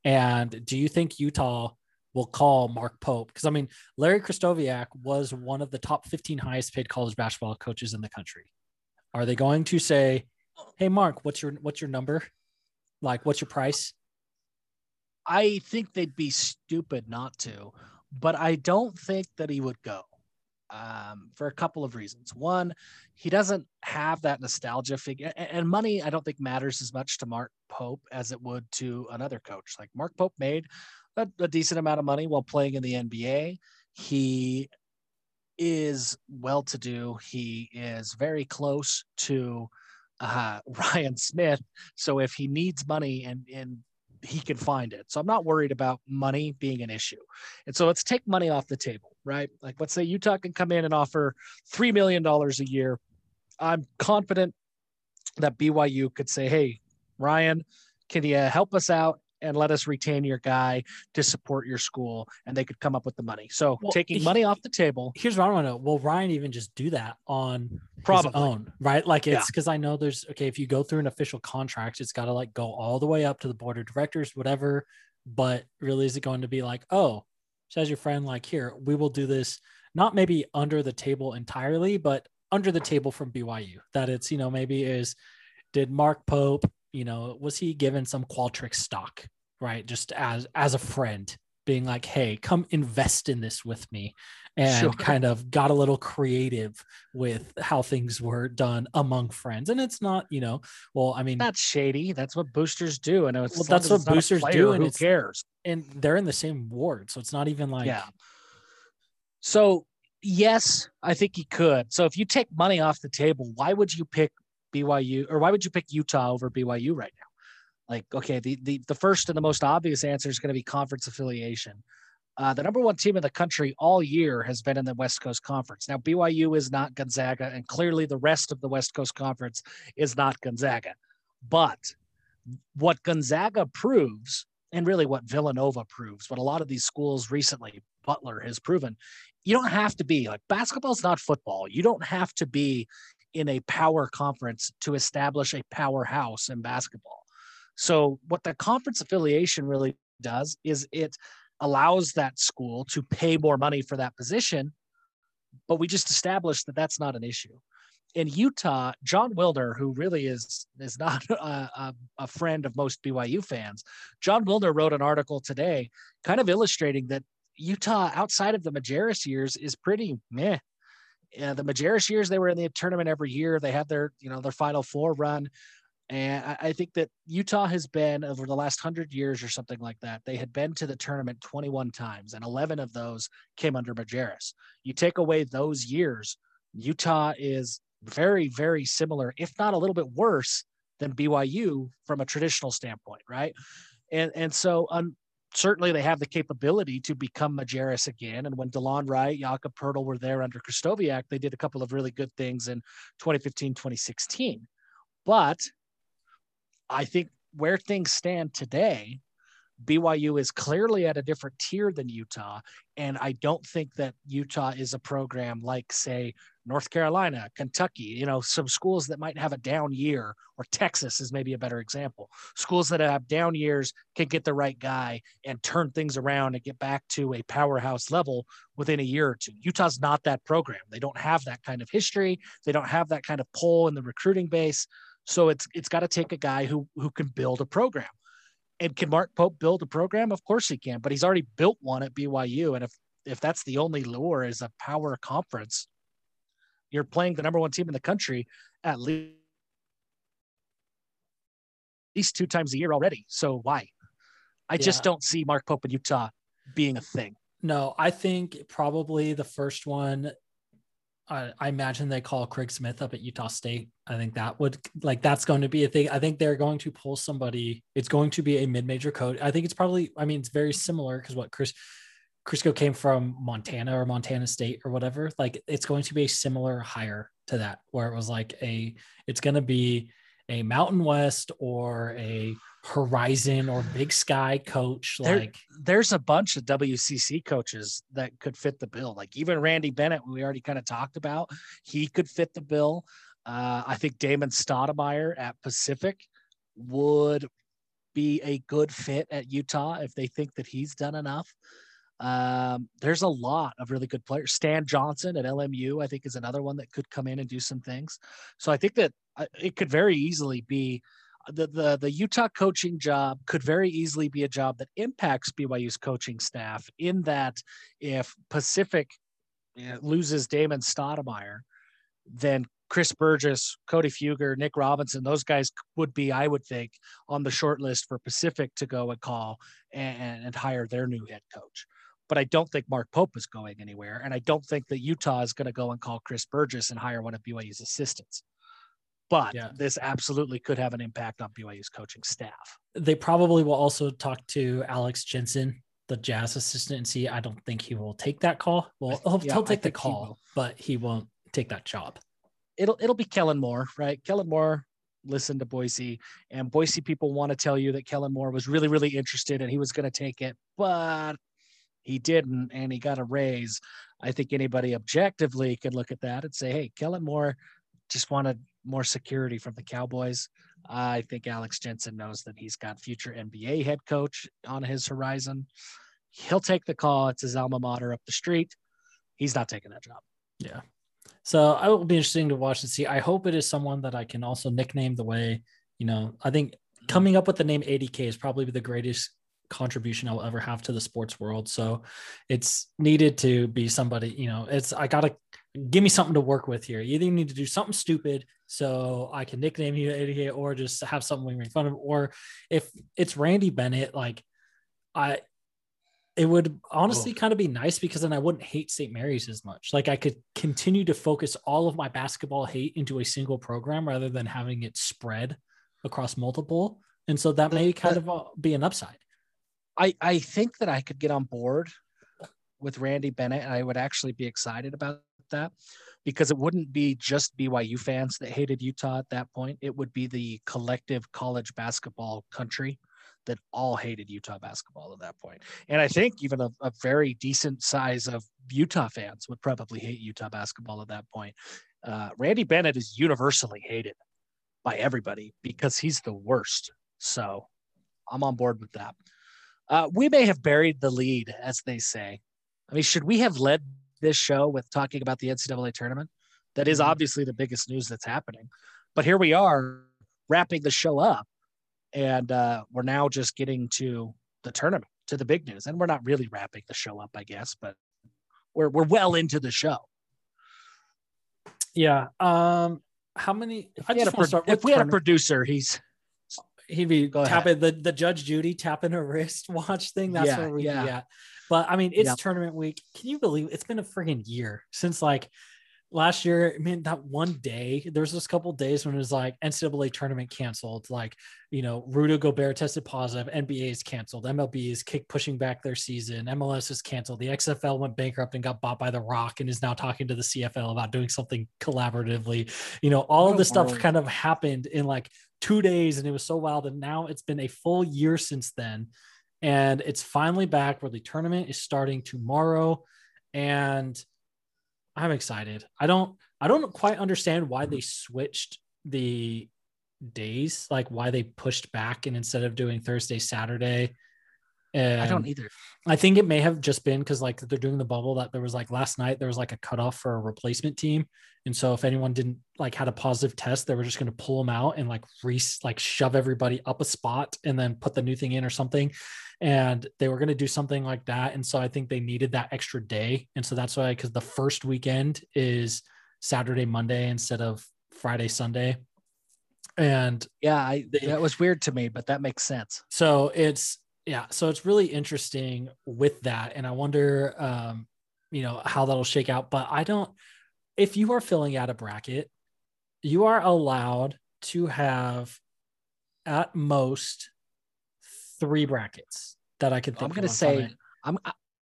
and do you think utah will call mark pope? Because i mean larry Krystkowiak was one of the top 15 highest paid college basketball coaches in the country. Are they going to say hey mark what's your what's your number? Like what's your price I think they'd be stupid not to, but I don't think that he would go um, for a couple of reasons. One, he doesn't have that nostalgia figure, and money I don't think matters as much to Mark Pope as it would to another coach. Like Mark Pope made a, a decent amount of money while playing in the NBA. He is well to do. He is very close to uh, Ryan Smith. So if he needs money and, and he can find it. So I'm not worried about money being an issue. And so let's take money off the table, right? Like let's say Utah can come in and offer $3 million a year. I'm confident that BYU could say, hey, Ryan, can you help us out and let us retain your guy to support your school and they could come up with the money. So well, taking money off the table. Here's what i want to know. Will ryan even just do that on Probably. his own right? Like it's because yeah. i know there's okay if you go through an official contract it's got to like go all the way up to the board of directors whatever. But really is it going to be like oh says your friend like here we will do this not maybe under the table entirely but under the table from byu that it's you know maybe is did mark pope you know, was he given some Qualtrics stock, right? Just as as a friend, being like, hey, come invest in this with me. And sure. kind of got a little creative with how things were done among friends. And it's not, you know, well, I mean, that's shady. That's what boosters do. and know well, that's what boosters do. And who cares? And they're in the same ward. So it's not even like, yeah. So, yes, I think he could. So if you take money off the table, why would you pick BYU or why would you pick Utah over BYU right now? Like, okay, the the, the first and the most obvious answer is going to be conference affiliation. Uh, the number one team in the country all year has been in the West Coast Conference. Now, BYU is not Gonzaga, and clearly the rest of the West Coast Conference is not Gonzaga. But what Gonzaga proves, and really what Villanova proves, what a lot of these schools recently, Butler has proven, you don't have to be like basketball's not football. You don't have to be in a power conference to establish a powerhouse in basketball. So, what the conference affiliation really does is it allows that school to pay more money for that position, but we just established that that's not an issue. In Utah, Jon Wilner, who really is is not a, a, friend of most BYU fans, Jon Wilner wrote an article today, kind of illustrating that Utah, outside of the Majerus years, is pretty meh uh, the Majerus years, they were in the tournament every year. They had their, you know, their Final Four run. And I, I think that Utah has been over the last hundred years or something like that. They had been to the tournament 21 times, and 11 of those came under Majerus. You take away those years, Utah is very, very similar, if not a little bit worse than BYU from a traditional standpoint, right? And and so un, certainly they have the capability to become Majerus again. And when DeLon Wright, Jakob Poeltl were there under Krystkowiak, they did a couple of really good things in 2015, 2016. But I think where things stand today, BYU is clearly at a different tier than Utah. And I don't think that Utah is a program like, say, North Carolina, Kentucky, you know, some schools that might have a down year, or Texas is maybe a better example. Schools that have down years can get the right guy and turn things around and get back to a powerhouse level within a year or two. Utah's not that program. They don't have that kind of history. They don't have that kind of pull in the recruiting base. So it's it's got to take a guy who who can build a program. And can Mark Pope build a program? Of course he can, but he's already built one at BYU. And if if that's the only lure is a power conference, you're playing the number one team in the country at least two times a year already. So why? I yeah. just don't see Mark Pope in Utah being a thing. No, I think probably the first one I, I imagine they call Craig Smith up at Utah State. I think that would like that's going to be a thing. I think they're going to pull somebody. It's going to be a mid-major coach. I think it's probably. I mean, it's very similar because what Chris Crisco came from Montana or Montana State or whatever. Like it's going to be a similar hire to that, where it was like a. It's going to be a Mountain West or a Horizon or Big Sky coach. There, like there's a bunch of WCC coaches that could fit the bill. Like even Randy Bennett, we already kind of talked about, he could fit the bill. Uh, I think Damon Stoudamire at Pacific would be a good fit at Utah if they think that he's done enough. Um, there's a lot of really good players. Stan Johnson at LMU, I think, is another one that could come in and do some things. So I think that uh, it could very easily be the, the the Utah coaching job could very easily be a job that impacts BYU's coaching staff in that if Pacific loses Damon Stoudamire, then Chris Burgess, Cody Fueger, Nick Robinson, those guys would be, I would think, on the short list for Pacific to go and call and, and hire their new head coach. But I don't think Mark Pope is going anywhere. And I don't think that Utah is going to go and call Chris Burgess and hire one of BYU's assistants. But Yeah. this absolutely could have an impact on BYU's coaching staff. They probably will also talk to Alex Jensen, the Jazz assistant, and see. I don't think he will take that call. Well, he'll, yeah, he'll take the think he call, but he won't take that job. It'll it'll be Kellen Moore, right? Kellen Moore listened to Boise, and Boise people want to tell you that Kellen Moore was really, really interested and he was going to take it, but he didn't, and he got a raise. I think anybody objectively could look at that and say, "Hey, Kellen Moore just wanted more security from the Cowboys." I think Alex Jensen knows that he's got future NBA head coach on his horizon. He'll take the call. It's his alma mater up the street. He's not taking that job. Yeah. So it will be interesting to watch and see. I hope it is someone that I can also nickname the way, you know, I think coming up with the name ADK is probably the greatest contribution I'll ever have to the sports world. So it's needed to be somebody, you know, it's, I got to give me something to work with here. Either You either need to do something stupid so I can nickname you ADK or just have something we make fun of. Or if it's Randy Bennett, like I, it would honestly kind of be nice because then I wouldn't hate St. Mary's as much. Like I could continue to focus all of my basketball hate into a single program rather than having it spread across multiple. And so that may kind of uh, be an upside. I, I think that I could get on board with Randy Bennett, and I would actually be excited about that because it wouldn't be just BYU fans that hated Utah at that point. It would be the collective college basketball country that all hated Utah basketball at that point. And I think even a, a very decent size of Utah fans would probably hate Utah basketball at that point. Uh, Randy Bennett is universally hated by everybody because he's the worst. So I'm on board with that. Uh, we may have buried the lead, as they say. I mean, should we have led this show with talking about the NCAA tournament? That is Mhm. obviously the biggest news that's happening. But here we are wrapping the show up, and uh, we're now just getting to the tournament, to the big news. And we're not really wrapping the show up, I guess, but we're we're well into the show. Yeah. Um, how many? I If had, just a, pro- start if we had a producer, he's he'd be Go ahead. tapping the, the Judge Judy tapping her wrist watch thing. That's Yeah, where we yeah. yeah. But I mean, it's Yeah. tournament week. Can you believe it's been a freaking year since like last year? I mean, that one day, there's this couple days when it was like NCAA tournament canceled. Like, you know, Rudy Gobert tested positive, NBA is canceled, MLB is kick pushing back their season, MLS is canceled. The XFL went bankrupt and got bought by The Rock and is now talking to the CFL about doing something collaboratively. You know, all of a this stuff kind of happened in like two days and it was so wild. And now it's been a full year since then. And it's finally back where the tournament is starting tomorrow. And i'm excited. I don't i don't quite understand why they switched the days like why they pushed back and instead of doing thursday saturday and I don't either. I think it may have just been because like they're doing the bubble that there was like last night there was like a cutoff for a replacement team, and so if anyone didn't like had a positive test, they were just going to pull them out and like re like shove everybody up a spot and then put the new thing in or something, and they were going to do something like that, and so I think they needed that extra day, and so that's why because the first weekend is Saturday Monday instead of Friday Sunday, and Yeah, I, that was weird to me, but that makes sense. so it's yeah so it's really interesting with that and i wonder um you know how that'll shake out but i don't if you are filling out a bracket you are allowed to have at most three brackets that i can think I'm going to off the top of my say. I'm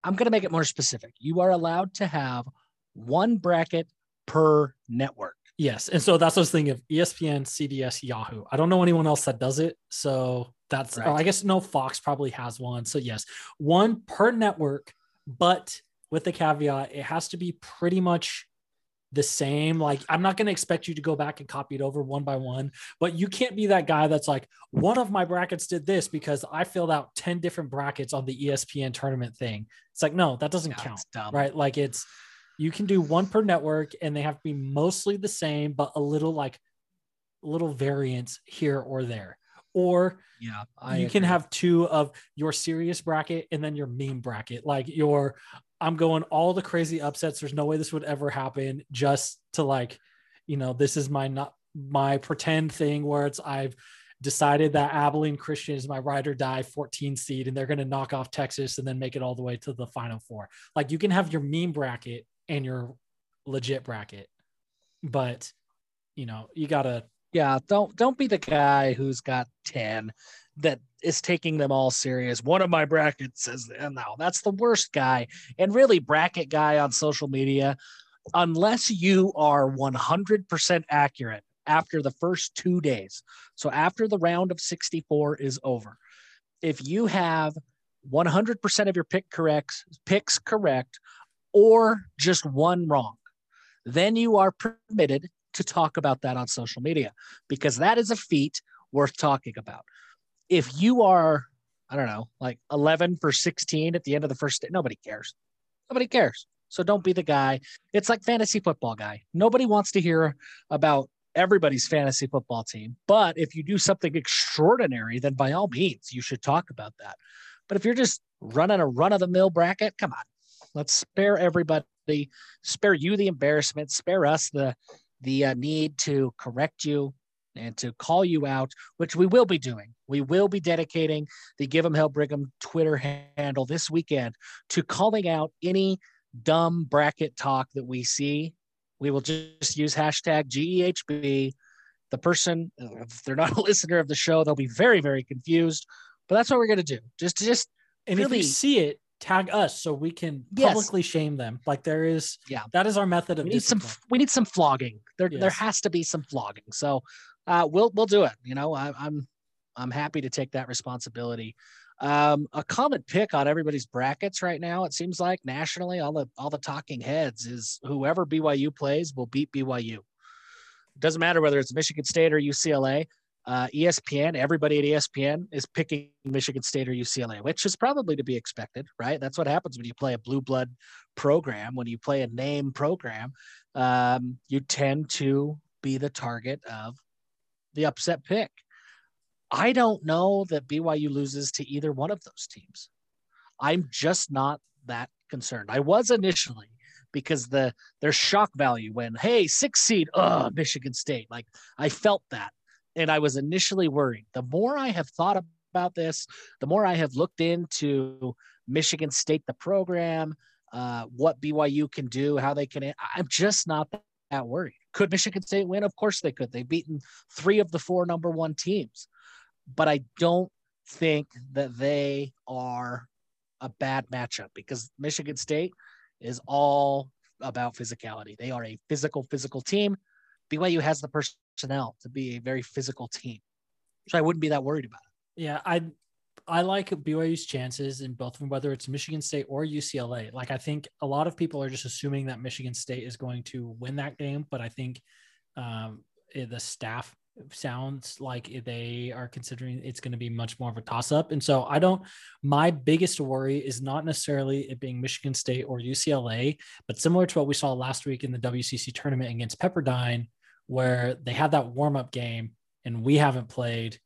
I'm going to make it more specific. You are allowed to have one bracket per network. yes and so that's what i was thinking of espn cbs yahoo i don't know anyone else that does it so that's Right. oh, i guess no fox probably has one. So yes one per network but with the caveat it has to be pretty much the same. Like i'm not going to expect you to go back and copy it over one by one but you can't be that guy that's like one of my brackets did this because i filled out 10 different brackets on the espn tournament thing. It's like no that doesn't Yeah, count right? Like it's you can do one per network and they have to be mostly the same but a little like little variance here or there or Yeah. I you can have two of your serious bracket and then your meme bracket like your i'm going all the crazy upsets there's no way this would ever happen just to like you know this is my not my pretend thing where it's i've decided that Abilene Christian is my ride or die 14 seed and they're going to knock off Texas and then make it all the way to the final four. Like you can have your meme bracket and your legit bracket, but you know, you got to yeah, don't don't be the guy who's got 10 that is taking them all serious. One of my brackets says, eh, no, that's the worst guy. And really, bracket guy on social media, unless you are 100% accurate after the first two days. So after the round of 64 is over, if you have 100% of your pick correct, picks correct, or just one wrong, then you are permitted to talk about that on social media because that is a feat worth talking about. If you are, I don't know, like 11 for 16 at the end of the first day, nobody cares. Nobody cares. So don't be the guy. It's like fantasy football guy. Nobody wants to hear about everybody's fantasy football team. But if you do something extraordinary, then by all means, you should talk about that. But if you're just running a run of the mill bracket, come on, let's spare everybody, spare you the embarrassment, spare us the the uh, need to correct you and to call you out, which we will be doing. We will be dedicating the Give Give 'em Hell Brigham Twitter handle this weekend to calling out any dumb bracket talk that we see we will just use hashtag GEHB. The person, if they're not a listener of the show, they'll be very, very confused. But that's what we're gonna do. Just, just and really, if you see it, tag us so we can publicly shame them. Like there is, yeah, that is our method of. We need discipline. some. We need some flogging. There, yes. there has to be some flogging. So, uh, we'll we'll do it. You know, I, I'm I'm happy to take that responsibility. Um, a common pick on everybody's brackets right now, it seems like nationally, all the all the talking heads is whoever BYU plays will beat BYU. It doesn't matter whether it's Michigan State or UCLA. Uh, ESPN, everybody at ESPN is picking Michigan State or UCLA, which is probably to be expected, right? That's what happens when you play a blue blood program. When you play a name program, um, you tend to be the target of the upset pick. I don't know that BYU loses to either one of those teams. I'm just not that concerned. I was initially because the there's shock value when hey six seed oh Michigan State like I felt that and I was initially worried. The more I have thought about this, the more I have looked into Michigan State the program, uh, what BYU can do, how they can. I'm just not that worried. Could Michigan State win? Of course they could. They've beaten three of the four number one teams but I don't think that they are a bad matchup because Michigan State is all about physicality. They are a physical, physical team. BYU has the personnel to be a very physical team. So I wouldn't be that worried about it. Yeah, I I like BYU's chances in both of them, whether it's Michigan State or UCLA. Like I think a lot of people are just assuming that Michigan State is going to win that game, but I think um, the staff sounds like they are considering it's going to be much more of a toss up. And so I don't, my biggest worry is not necessarily it being Michigan State or UCLA, but similar to what we saw last week in the WCC tournament against Pepperdine, where they had that warm up game and we haven't played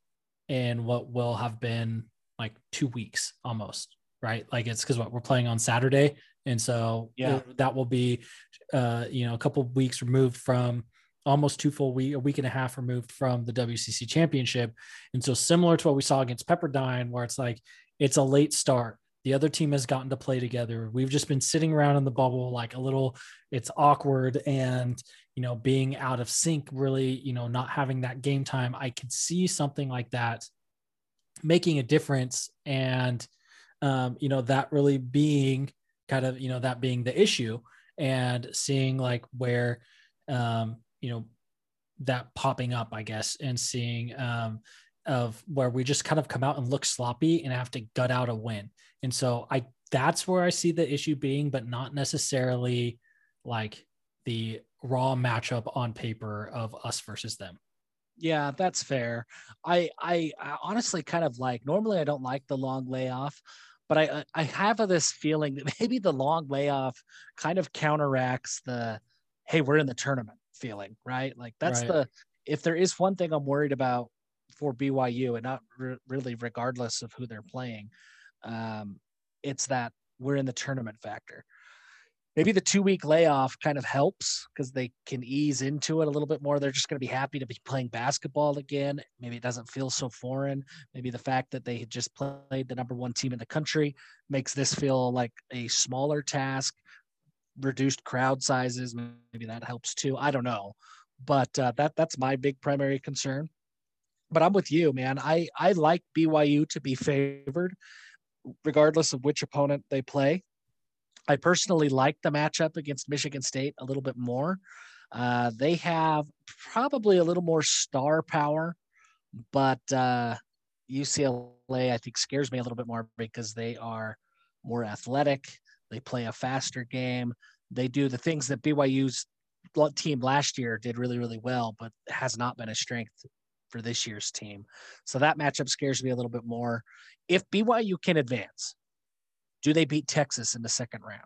in what will have been like two weeks almost, right? Like it's because what we're playing on Saturday. And so yeah, that will be, uh, you know, a couple weeks removed from almost two full week, a week and a half removed from the WCC championship. And so similar to what we saw against Pepperdine, where it's like, it's a late start. The other team has gotten to play together. We've just been sitting around in the bubble, like a little, it's awkward and, you know, being out of sync, really, you know, not having that game time. I could see something like that making a difference. And, um, you know, that really being kind of, you know, that being the issue and seeing like where, um, you know that popping up i guess and seeing um of where we just kind of come out and look sloppy and have to gut out a win and so i that's where i see the issue being but not necessarily like the raw matchup on paper of us versus them yeah that's fair I, I i honestly kind of like normally i don't like the long layoff but i i have this feeling that maybe the long layoff kind of counteracts the hey we're in the tournament feeling, right? Like that's right. the if there is one thing I'm worried about for BYU, and not re- really regardless of who they're playing, um, it's that we're in the tournament factor. Maybe the two week layoff kind of helps because they can ease into it a little bit more. They're just going to be happy to be playing basketball again. Maybe it doesn't feel so foreign. Maybe the fact that they had just played the number one team in the country makes this feel like a smaller task, reduced crowd sizes. Maybe that helps too. I don't know. But uh, that that's my big primary concern. But I'm with you, man. I, I like BYU to be favored regardless of which opponent they play. I personally like the matchup against Michigan State a little bit more. Uh, they have probably a little more star power, but uh, UCLA I think scares me a little bit more because they are more athletic. They play a faster game. They do the things that BYU's team last year did really, really well, but has not been a strength for this year's team. So that matchup scares me a little bit more. If BYU can advance, do they beat Texas in the second round?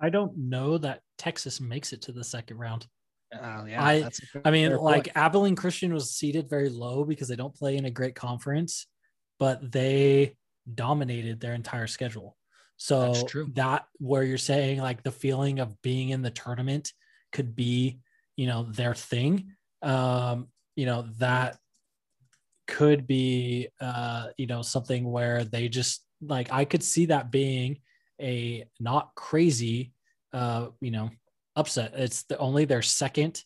I don't know that Texas makes it to the second round. Uh, yeah, I, I mean, like point. Abilene Christian was seated very low because they don't play in a great conference, but they dominated their entire schedule. So that where you're saying like the feeling of being in the tournament could be, you know, their thing. Um, you know, that could be uh, you know, something where they just like I could see that being a not crazy, uh, you know, upset. It's the, only their second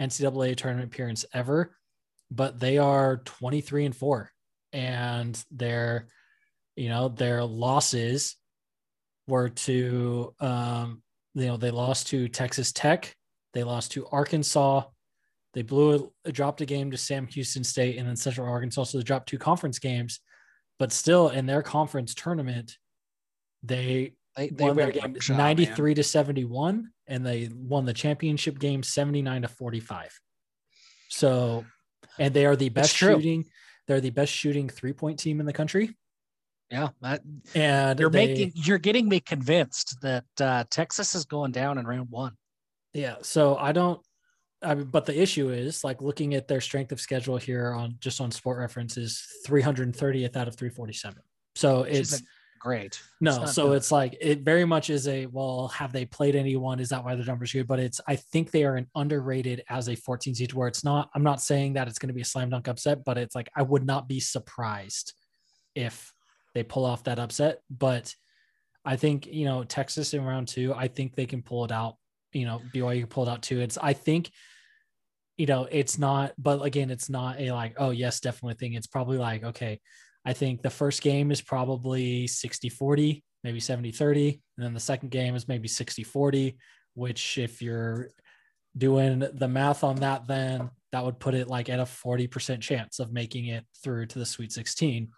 NCAA tournament appearance ever, but they are 23 and four, and their, you know, their losses were to, um, you know, they lost to Texas Tech, they lost to Arkansas, they blew a, dropped a game to Sam Houston State, and then Central Arkansas. So they dropped two conference games but still in their conference tournament, they, they, they won their game shot, 93 man. to 71 and they won the championship game 79 to 45. So, and they are the best shooting. They're the best shooting three point team in the country. Yeah, that, and you're they, making you're getting me convinced that uh, Texas is going down in round one. Yeah, so I don't I mean, but the issue is like looking at their strength of schedule here on just on sport reference is 330th out of 347. So it's great. No, it's so good. it's like it very much is a well, have they played anyone? Is that why the numbers good? But it's I think they are an underrated as a 14 seed where it's not. I'm not saying that it's going to be a slam dunk upset, but it's like I would not be surprised if they pull off that upset. But I think you know Texas in round two. I think they can pull it out you know BYU pulled out too. It's I think you know it's not, but again, it's not a like oh yes definitely thing. It's probably like okay, I think the first game is probably 60 40, maybe 70 30, and then the second game is maybe 60 40. Which if you're doing the math on that, then that would put it like at a 40% chance of making it through to the Sweet 16.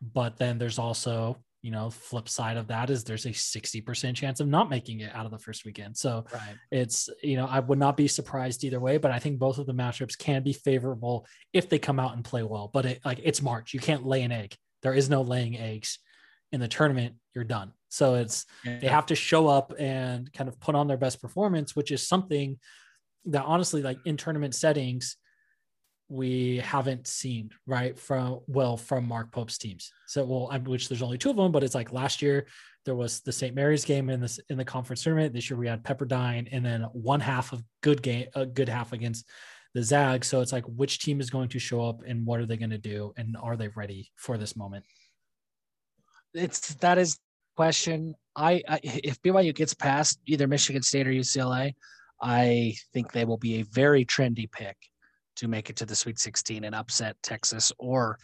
But then there's also you know, flip side of that is there's a 60% chance of not making it out of the first weekend. So right. it's, you know, I would not be surprised either way, but I think both of the matchups can be favorable if they come out and play well. But it, like it's March, you can't lay an egg. There is no laying eggs in the tournament. You're done. So it's, yeah. they have to show up and kind of put on their best performance, which is something that honestly, like in tournament settings, we haven't seen right from well from Mark Pope's teams. So well, I, which there's only two of them, but it's like last year there was the St. Mary's game in this in the conference tournament. This year we had Pepperdine, and then one half of good game, a good half against the Zag. So it's like which team is going to show up and what are they going to do, and are they ready for this moment? It's that is question. I, I if BYU gets past either Michigan State or UCLA, I think they will be a very trendy pick to make it to the Sweet 16 and upset Texas or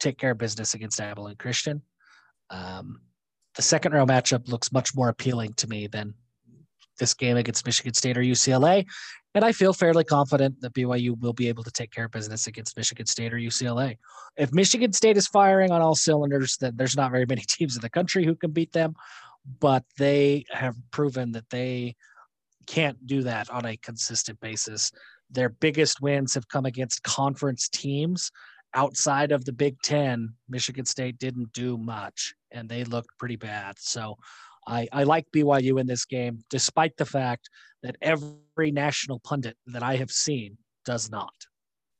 take care of business against Abilene Christian. Um, the second round matchup looks much more appealing to me than this game against Michigan State or UCLA. And I feel fairly confident that BYU will be able to take care of business against Michigan State or UCLA. If Michigan State is firing on all cylinders, then there's not very many teams in the country who can beat them. But they have proven that they can't do that on a consistent basis. Their biggest wins have come against conference teams outside of the Big Ten. Michigan State didn't do much and they looked pretty bad. So I, I like BYU in this game, despite the fact that every national pundit that I have seen does not.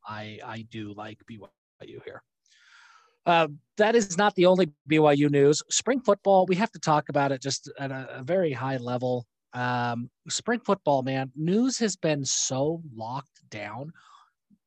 I, I do like BYU here. Uh, that is not the only BYU news. Spring football, we have to talk about it just at a, a very high level. Um, spring football, man, news has been so locked down.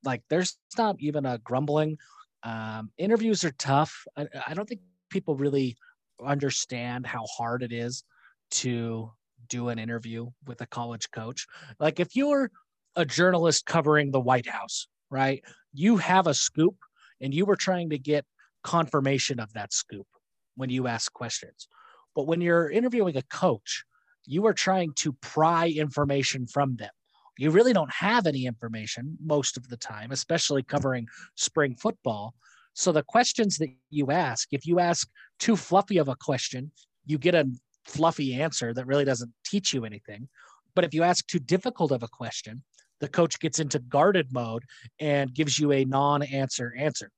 Like there's not even a grumbling. Um, interviews are tough. I, I don't think people really understand how hard it is to do an interview with a college coach. Like if you're a journalist covering the White House, right? You have a scoop and you were trying to get confirmation of that scoop when you ask questions. But when you're interviewing a coach, you are trying to pry information from them. You really don't have any information most of the time, especially covering spring football. So the questions that you ask, if you ask too fluffy of a question, you get a fluffy answer that really doesn't teach you anything. But if you ask too difficult of a question, the coach gets into guarded mode and gives you a non answer answer.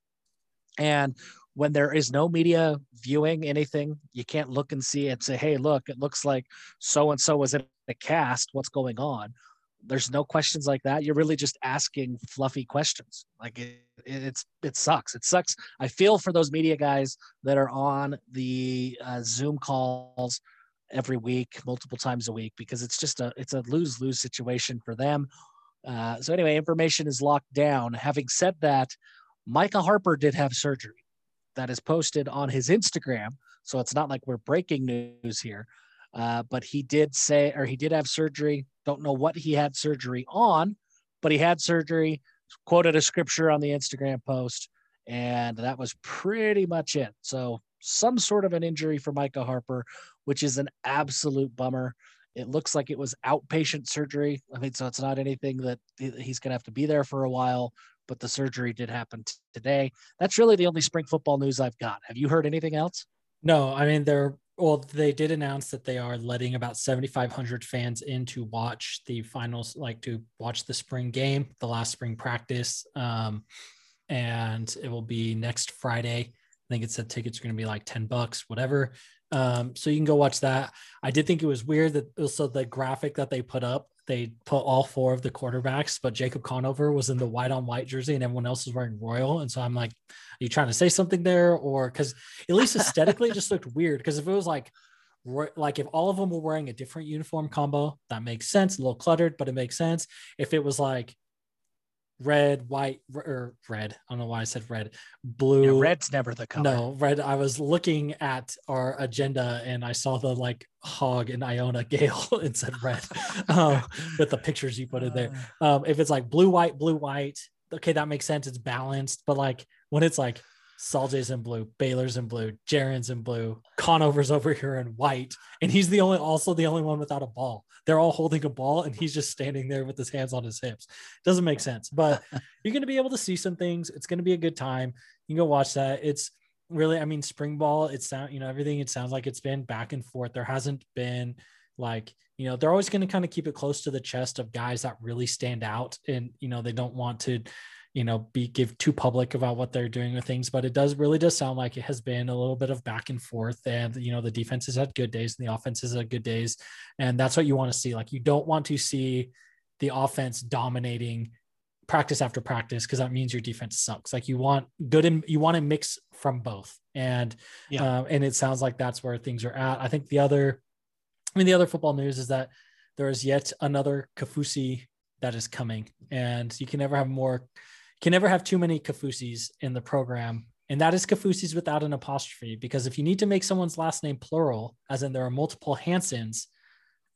And when there is no media viewing anything, you can't look and see and say, hey, look, it looks like so and so was in the cast. What's going on? There's no questions like that. You're really just asking fluffy questions. Like it, it's it sucks. It sucks. I feel for those media guys that are on the uh, Zoom calls every week, multiple times a week, because it's just a it's a lose lose situation for them. Uh, so anyway, information is locked down. Having said that, Micah Harper did have surgery that is posted on his Instagram. So it's not like we're breaking news here. Uh, but he did say, or he did have surgery. Don't know what he had surgery on, but he had surgery, quoted a scripture on the Instagram post, and that was pretty much it. So some sort of an injury for Micah Harper, which is an absolute bummer. It looks like it was outpatient surgery. I mean, so it's not anything that he's going to have to be there for a while, but the surgery did happen t- today. That's really the only spring football news I've got. Have you heard anything else? No, I mean, they're, well, they did announce that they are letting about 7,500 fans in to watch the finals, like to watch the spring game, the last spring practice. Um, and it will be next Friday. I think it said tickets are going to be like 10 bucks, whatever. Um, so you can go watch that. I did think it was weird that also the graphic that they put up, they put all four of the quarterbacks, but Jacob Conover was in the white on white jersey and everyone else was wearing royal. And so I'm like, are you trying to say something there? Or because at least aesthetically it just looked weird. Because if it was like, like if all of them were wearing a different uniform combo, that makes sense. A little cluttered, but it makes sense. If it was like red, white, or red. I don't know why I said red. Blue. Yeah, red's never the color. No, red. I was looking at our agenda and I saw the like hog and Iona Gael and said red um, with the pictures you put in there. Uh. Um, if it's like blue, white, blue, white, okay, that makes sense. It's balanced. But like when it's like Sol-Jay's in blue, Baylor's in blue, Jaren's in blue, Conover's over here in white, and he's the only also the only one without a ball. They're all holding a ball, and he's just standing there with his hands on his hips. Doesn't make sense, but you're going to be able to see some things. It's going to be a good time. You can go watch that. It's really, I mean, spring ball. It's sound, you know, everything. It sounds like it's been back and forth. There hasn't been like you know they're always going to kind of keep it close to the chest of guys that really stand out and you know they don't want to you know be give too public about what they're doing with things but it does really does sound like it has been a little bit of back and forth and you know the defense has had good days and the offense has had good days. And that's what you want to see like you don't want to see the offense dominating practice after practice because that means your defense sucks. Like you want good and you want to mix from both. And yeah. Uh, and it sounds like that's where things are at. I think the other i mean the other football news is that there is yet another Kaufusi that is coming and you can never have more can never have too many Kaufusis in the program. And that is Kaufusis without an apostrophe, because if you need to make someone's last name plural, as in there are multiple Hansons,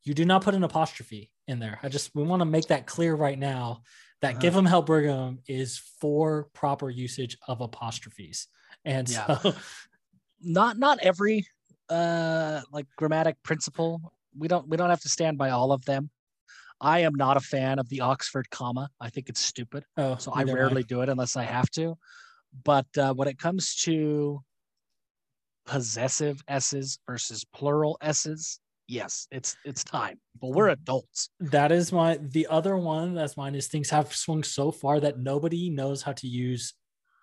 you do not put an apostrophe in there. I just, we want to make that clear right now that uh-huh. Give 'em Hell Brigham is for proper usage of apostrophes. And yeah. so, not, not every uh like grammatic principle we don't we don't have to stand by all of them I am not a fan of the Oxford comma. I think it's stupid. Oh, so I rarely mind. do it unless I have to. But uh, when it comes to possessive s's versus plural s's, yes, it's it's time. But we're adults. That is my the other one that's mine is things have swung so far that nobody knows how to use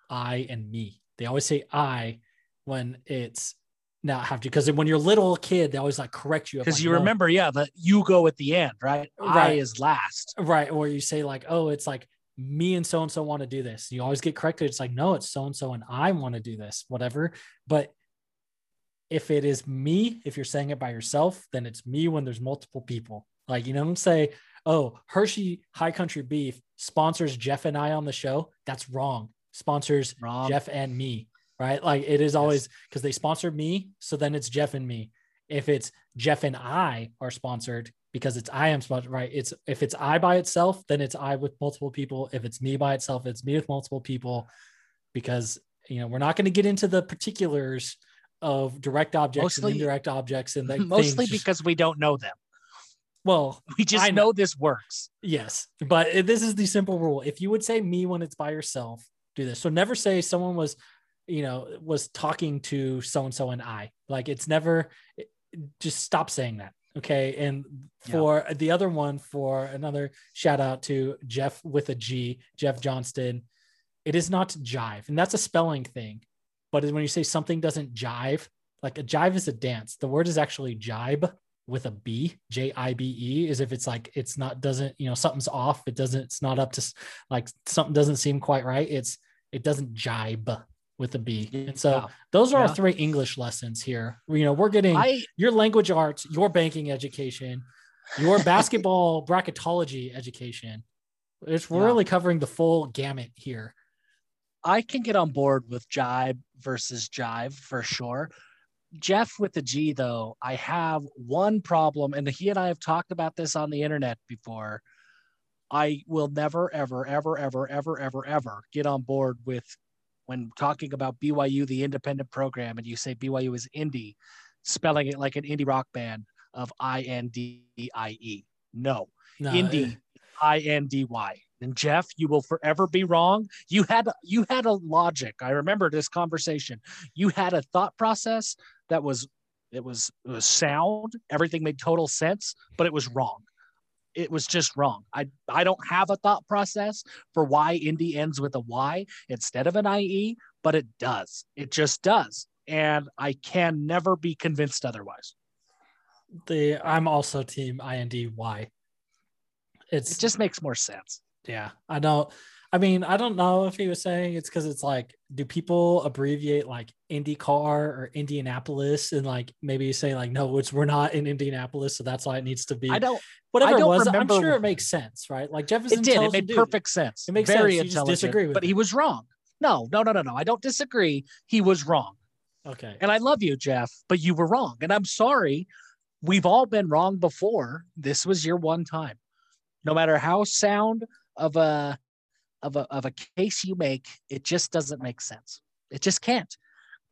I and me. They always say I when it's not have to because when you're a little kid, they always like correct you because like, you no. remember, yeah, that you go at the end, right? right? I is last, right? Or you say like, oh, it's like me and so and so want to do this. You always get corrected. It's like, no, it's so and so and I want to do this, whatever. But if it is me, if you're saying it by yourself, then it's me when there's multiple people. Like, you know, don't say, oh, Hirschi High Country Beef sponsors Jeff and I on the show. That's wrong. Sponsors Wrong. Jeff and me, right? Like it is always because they sponsor me. So then it's Jeff and me. If it's Jeff and I are sponsored because it's I am sponsored, right? It's if it's I by itself, then it's I with multiple people. If it's me by itself, it's me with multiple people because, you know, we're not going to get into the particulars of direct objects Mostly- and indirect objects and like Mostly things because we don't know them. well, We just I know. know this works. Yes, but eh, this is the simple rule. If you would say me when it's by yourself, do this. So never say someone was, you know, was talking to so and so and I. Like it's never. it- just stop saying that. Okay. And Yeah. for the other one, for another shout out to Jeff with a G, Jeff Johnston. It is not jive, and that's a spelling thing. But when you say something doesn't jive, like a jive is a dance. The word is actually jibe with a B, J I B E, is if it's like it's not doesn't you know something's off. It doesn't. It's not up to like something doesn't seem quite right. It's it doesn't jibe with a B. And so Yeah. those are Yeah. our three English lessons here. You know, we're getting I your language arts, your banking education, your basketball bracketology education. It's we're Yeah. really covering the full gamut here. I can get on board with jibe versus jive for sure. Jeff with the G, though, I have one problem, and he and I have talked about this on the internet before. I will never, ever, ever, ever, ever, ever, ever get on board with when talking about BYU, the independent program, and you say BYU is indie, spelling it like an indie rock band of I N D I E. No, No, Indy, I N D Y. And Jeff, you will forever be wrong. You had you had a logic. I remember this conversation. You had a thought process that was it was it was sound. Everything made total sense, but it was wrong. It was just wrong. I I don't have a thought process for why Indy ends with a Y instead of an IE, but it does. It just does. And I can never be convinced otherwise. the I'm also team INDY. It's It just makes more sense. yeah. I don't. I mean, I don't know if he was saying it's because it's like, do people abbreviate like IndyCar or Indianapolis and like maybe you say like, no, it's we're not in Indianapolis, so that's why it needs to be I don't whatever I it don't was. remember- I'm sure it makes sense, right? Like Jeff is it did. It made dude. perfect sense. It makes Very sense. Intelligent. disagree with but it. he was wrong. No, no, no, no, no. I don't disagree. He was wrong. Okay. And I love you, Jeff, but you were wrong. And I'm sorry. We've all been wrong before. This was your one time. No matter how sound of a of a of a case you make, it just doesn't make sense. It just can't.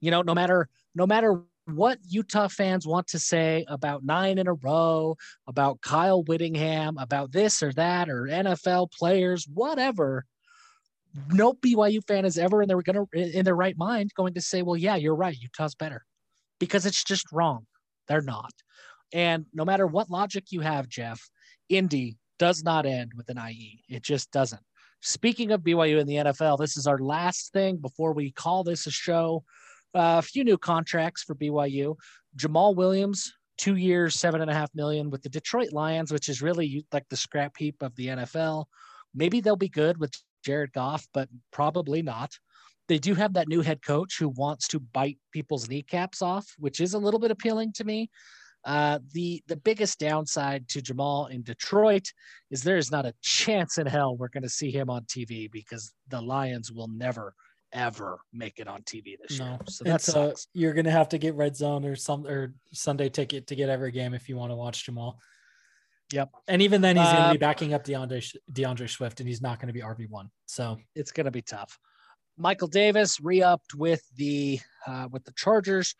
You know, no matter no matter what Utah fans want to say about nine in a row, about Kyle Whittingham, about this or that, or NFL players, whatever. No BYU fan is ever in their gonna in their right mind going to say, "Well, yeah, you're right. Utah's better," because it's just wrong. They're not. And no matter what logic you have, Jeff, Indy does not end with an IE. It just doesn't. Speaking of BYU in the NFL, this is our last thing before we call this a show. Uh, a few new contracts for BYU. Jamaal Williams, two years, seven and a half million with the Detroit Lions, which is really like the scrap heap of the NFL. Maybe they'll be good with Jared Goff, but probably not. They do have that new head coach who wants to bite people's kneecaps off, which is a little bit appealing to me. Uh, the the biggest downside to Jamal in Detroit is there is not a chance in hell we're going to see him on TV because the Lions will never ever make it on TV this No, year. So that it's, uh, you're gonna have to get red zone or some or Sunday ticket to get every game if you want to watch Jamaal. Yep. And even then, he's Uh, be backing up D'Andre D'Andre Swift, and he's not to be RB one. So it's to be tough. Michael Davis re-upped with the uh, with the Chargers,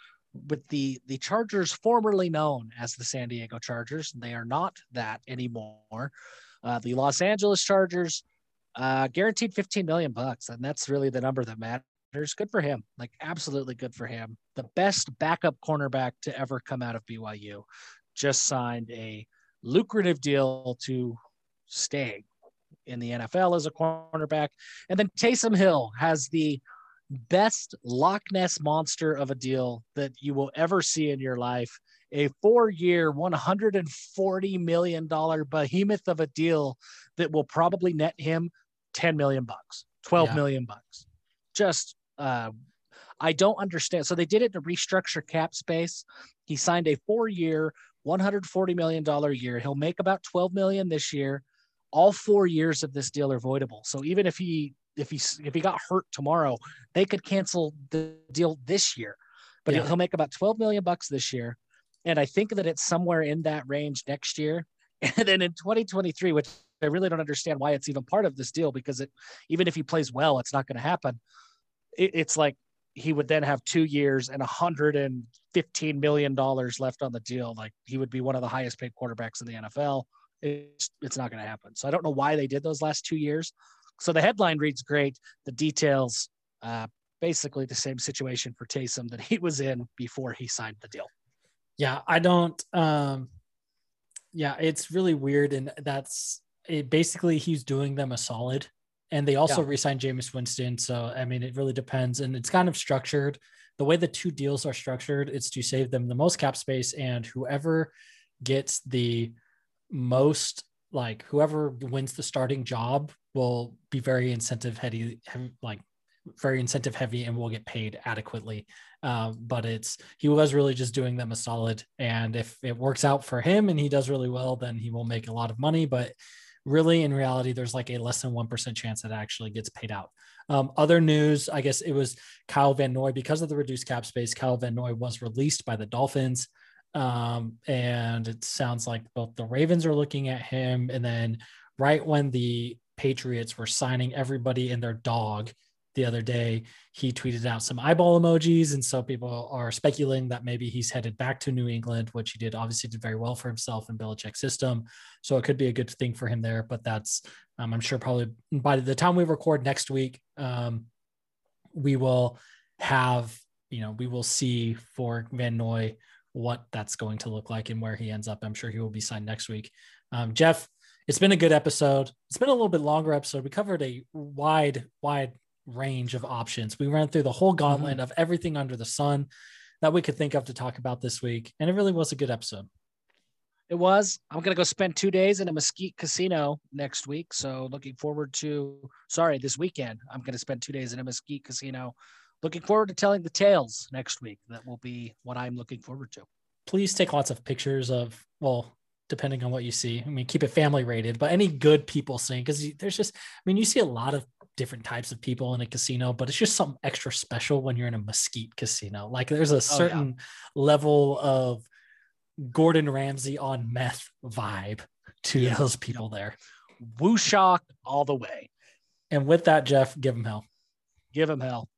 with the the Chargers formerly known as the San Diego Chargers. They are not that anymore. Uh, the Los Angeles Chargers uh, guaranteed 15 million bucks, and that's really the number that matters. Good for him, like absolutely good for him. The best backup cornerback to ever come out of BYU just signed a lucrative deal to stay in the NFL as a cornerback. And then Taysom Hill has the best Loch Ness monster of a deal that you will ever see in your life. A four year, $140 million behemoth of a deal that will probably net him 10 million bucks, twelve Yeah. million bucks. Just uh I don't understand. So they did it to restructure cap space. He signed a four-year, 140 million dollar year. He'll make about 12 million this year. All four years of this deal are voidable. So even if he if he if he got hurt tomorrow, they could cancel the deal this year. But Yeah. he'll make about 12 million bucks this year. And I think that it's somewhere in that range next year. And then in 2023, which I really don't understand why it's even part of this deal because it even if he plays well, it's not going to happen. It, it's like he would then have two years and 115 million dollars left on the deal. Like he would be one of the highest paid quarterbacks in the NFL. It's it's not going to happen. So I don't know why they did those last two years. So the headline reads great. The details, uh, basically the same situation for Taysom that he was in before he signed the deal. Yeah, I don't. Um, yeah, it's really weird, and that's it. Basically, he's doing them a solid, and they also Yeah. re-signed Jameis Winston. So I mean, it really depends, and it's kind of structured. The way the two deals are structured, it's to save them the most cap space, and whoever gets the most, like whoever wins the starting job, will be very incentive heavy, heavy like very incentive heavy, and will get paid adequately. Um, but it's he was really just doing them a solid. And if it works out for him and he does really well, then he will make a lot of money. But really, in reality, there's like a less than 1% chance that actually gets paid out. Um, other news, I guess it was Kyle Van Noy because of the reduced cap space. Kyle Van Noy was released by the Dolphins. Um, and it sounds like both the Ravens are looking at him. And then right when the Patriots were signing everybody and their dog the other day, he tweeted out some eyeball emojis. And so people are speculating that maybe he's headed back to New England, which he did obviously did very well for himself in Belichick's system. So it could be a good thing for him there. But that's, um, I'm sure, probably by the time we record next week, um, we will have, you know, we will see for Van Noy what that's going to look like and where he ends up. I'm sure he will be signed next week. Um, Jeff, it's been a good episode. It's been a little bit longer episode. We covered a wide, wide range of options. We ran through the whole mm-hmm. gauntlet of everything under the sun that we could think of to talk about this week. And it really was a good episode. It was. I'm gonna go spend two days in a Mesquite casino next week. So looking forward to sorry, this weekend. I'm gonna spend two days in a Mesquite casino. Looking forward to telling the tales next week. That will be what I'm looking forward to. Please take lots of pictures of, well, depending on what you see. I mean, keep it family rated, but any good people seeing, because there's just, I mean, you see a lot of different types of people in a casino, but it's just something extra special when you're in a mesquite casino. Like there's a oh, certain level of Gordon Ramsay on meth vibe to Yeah. those people there. WuShock all the way. And with that, Jeff, give them hell. Give him hell.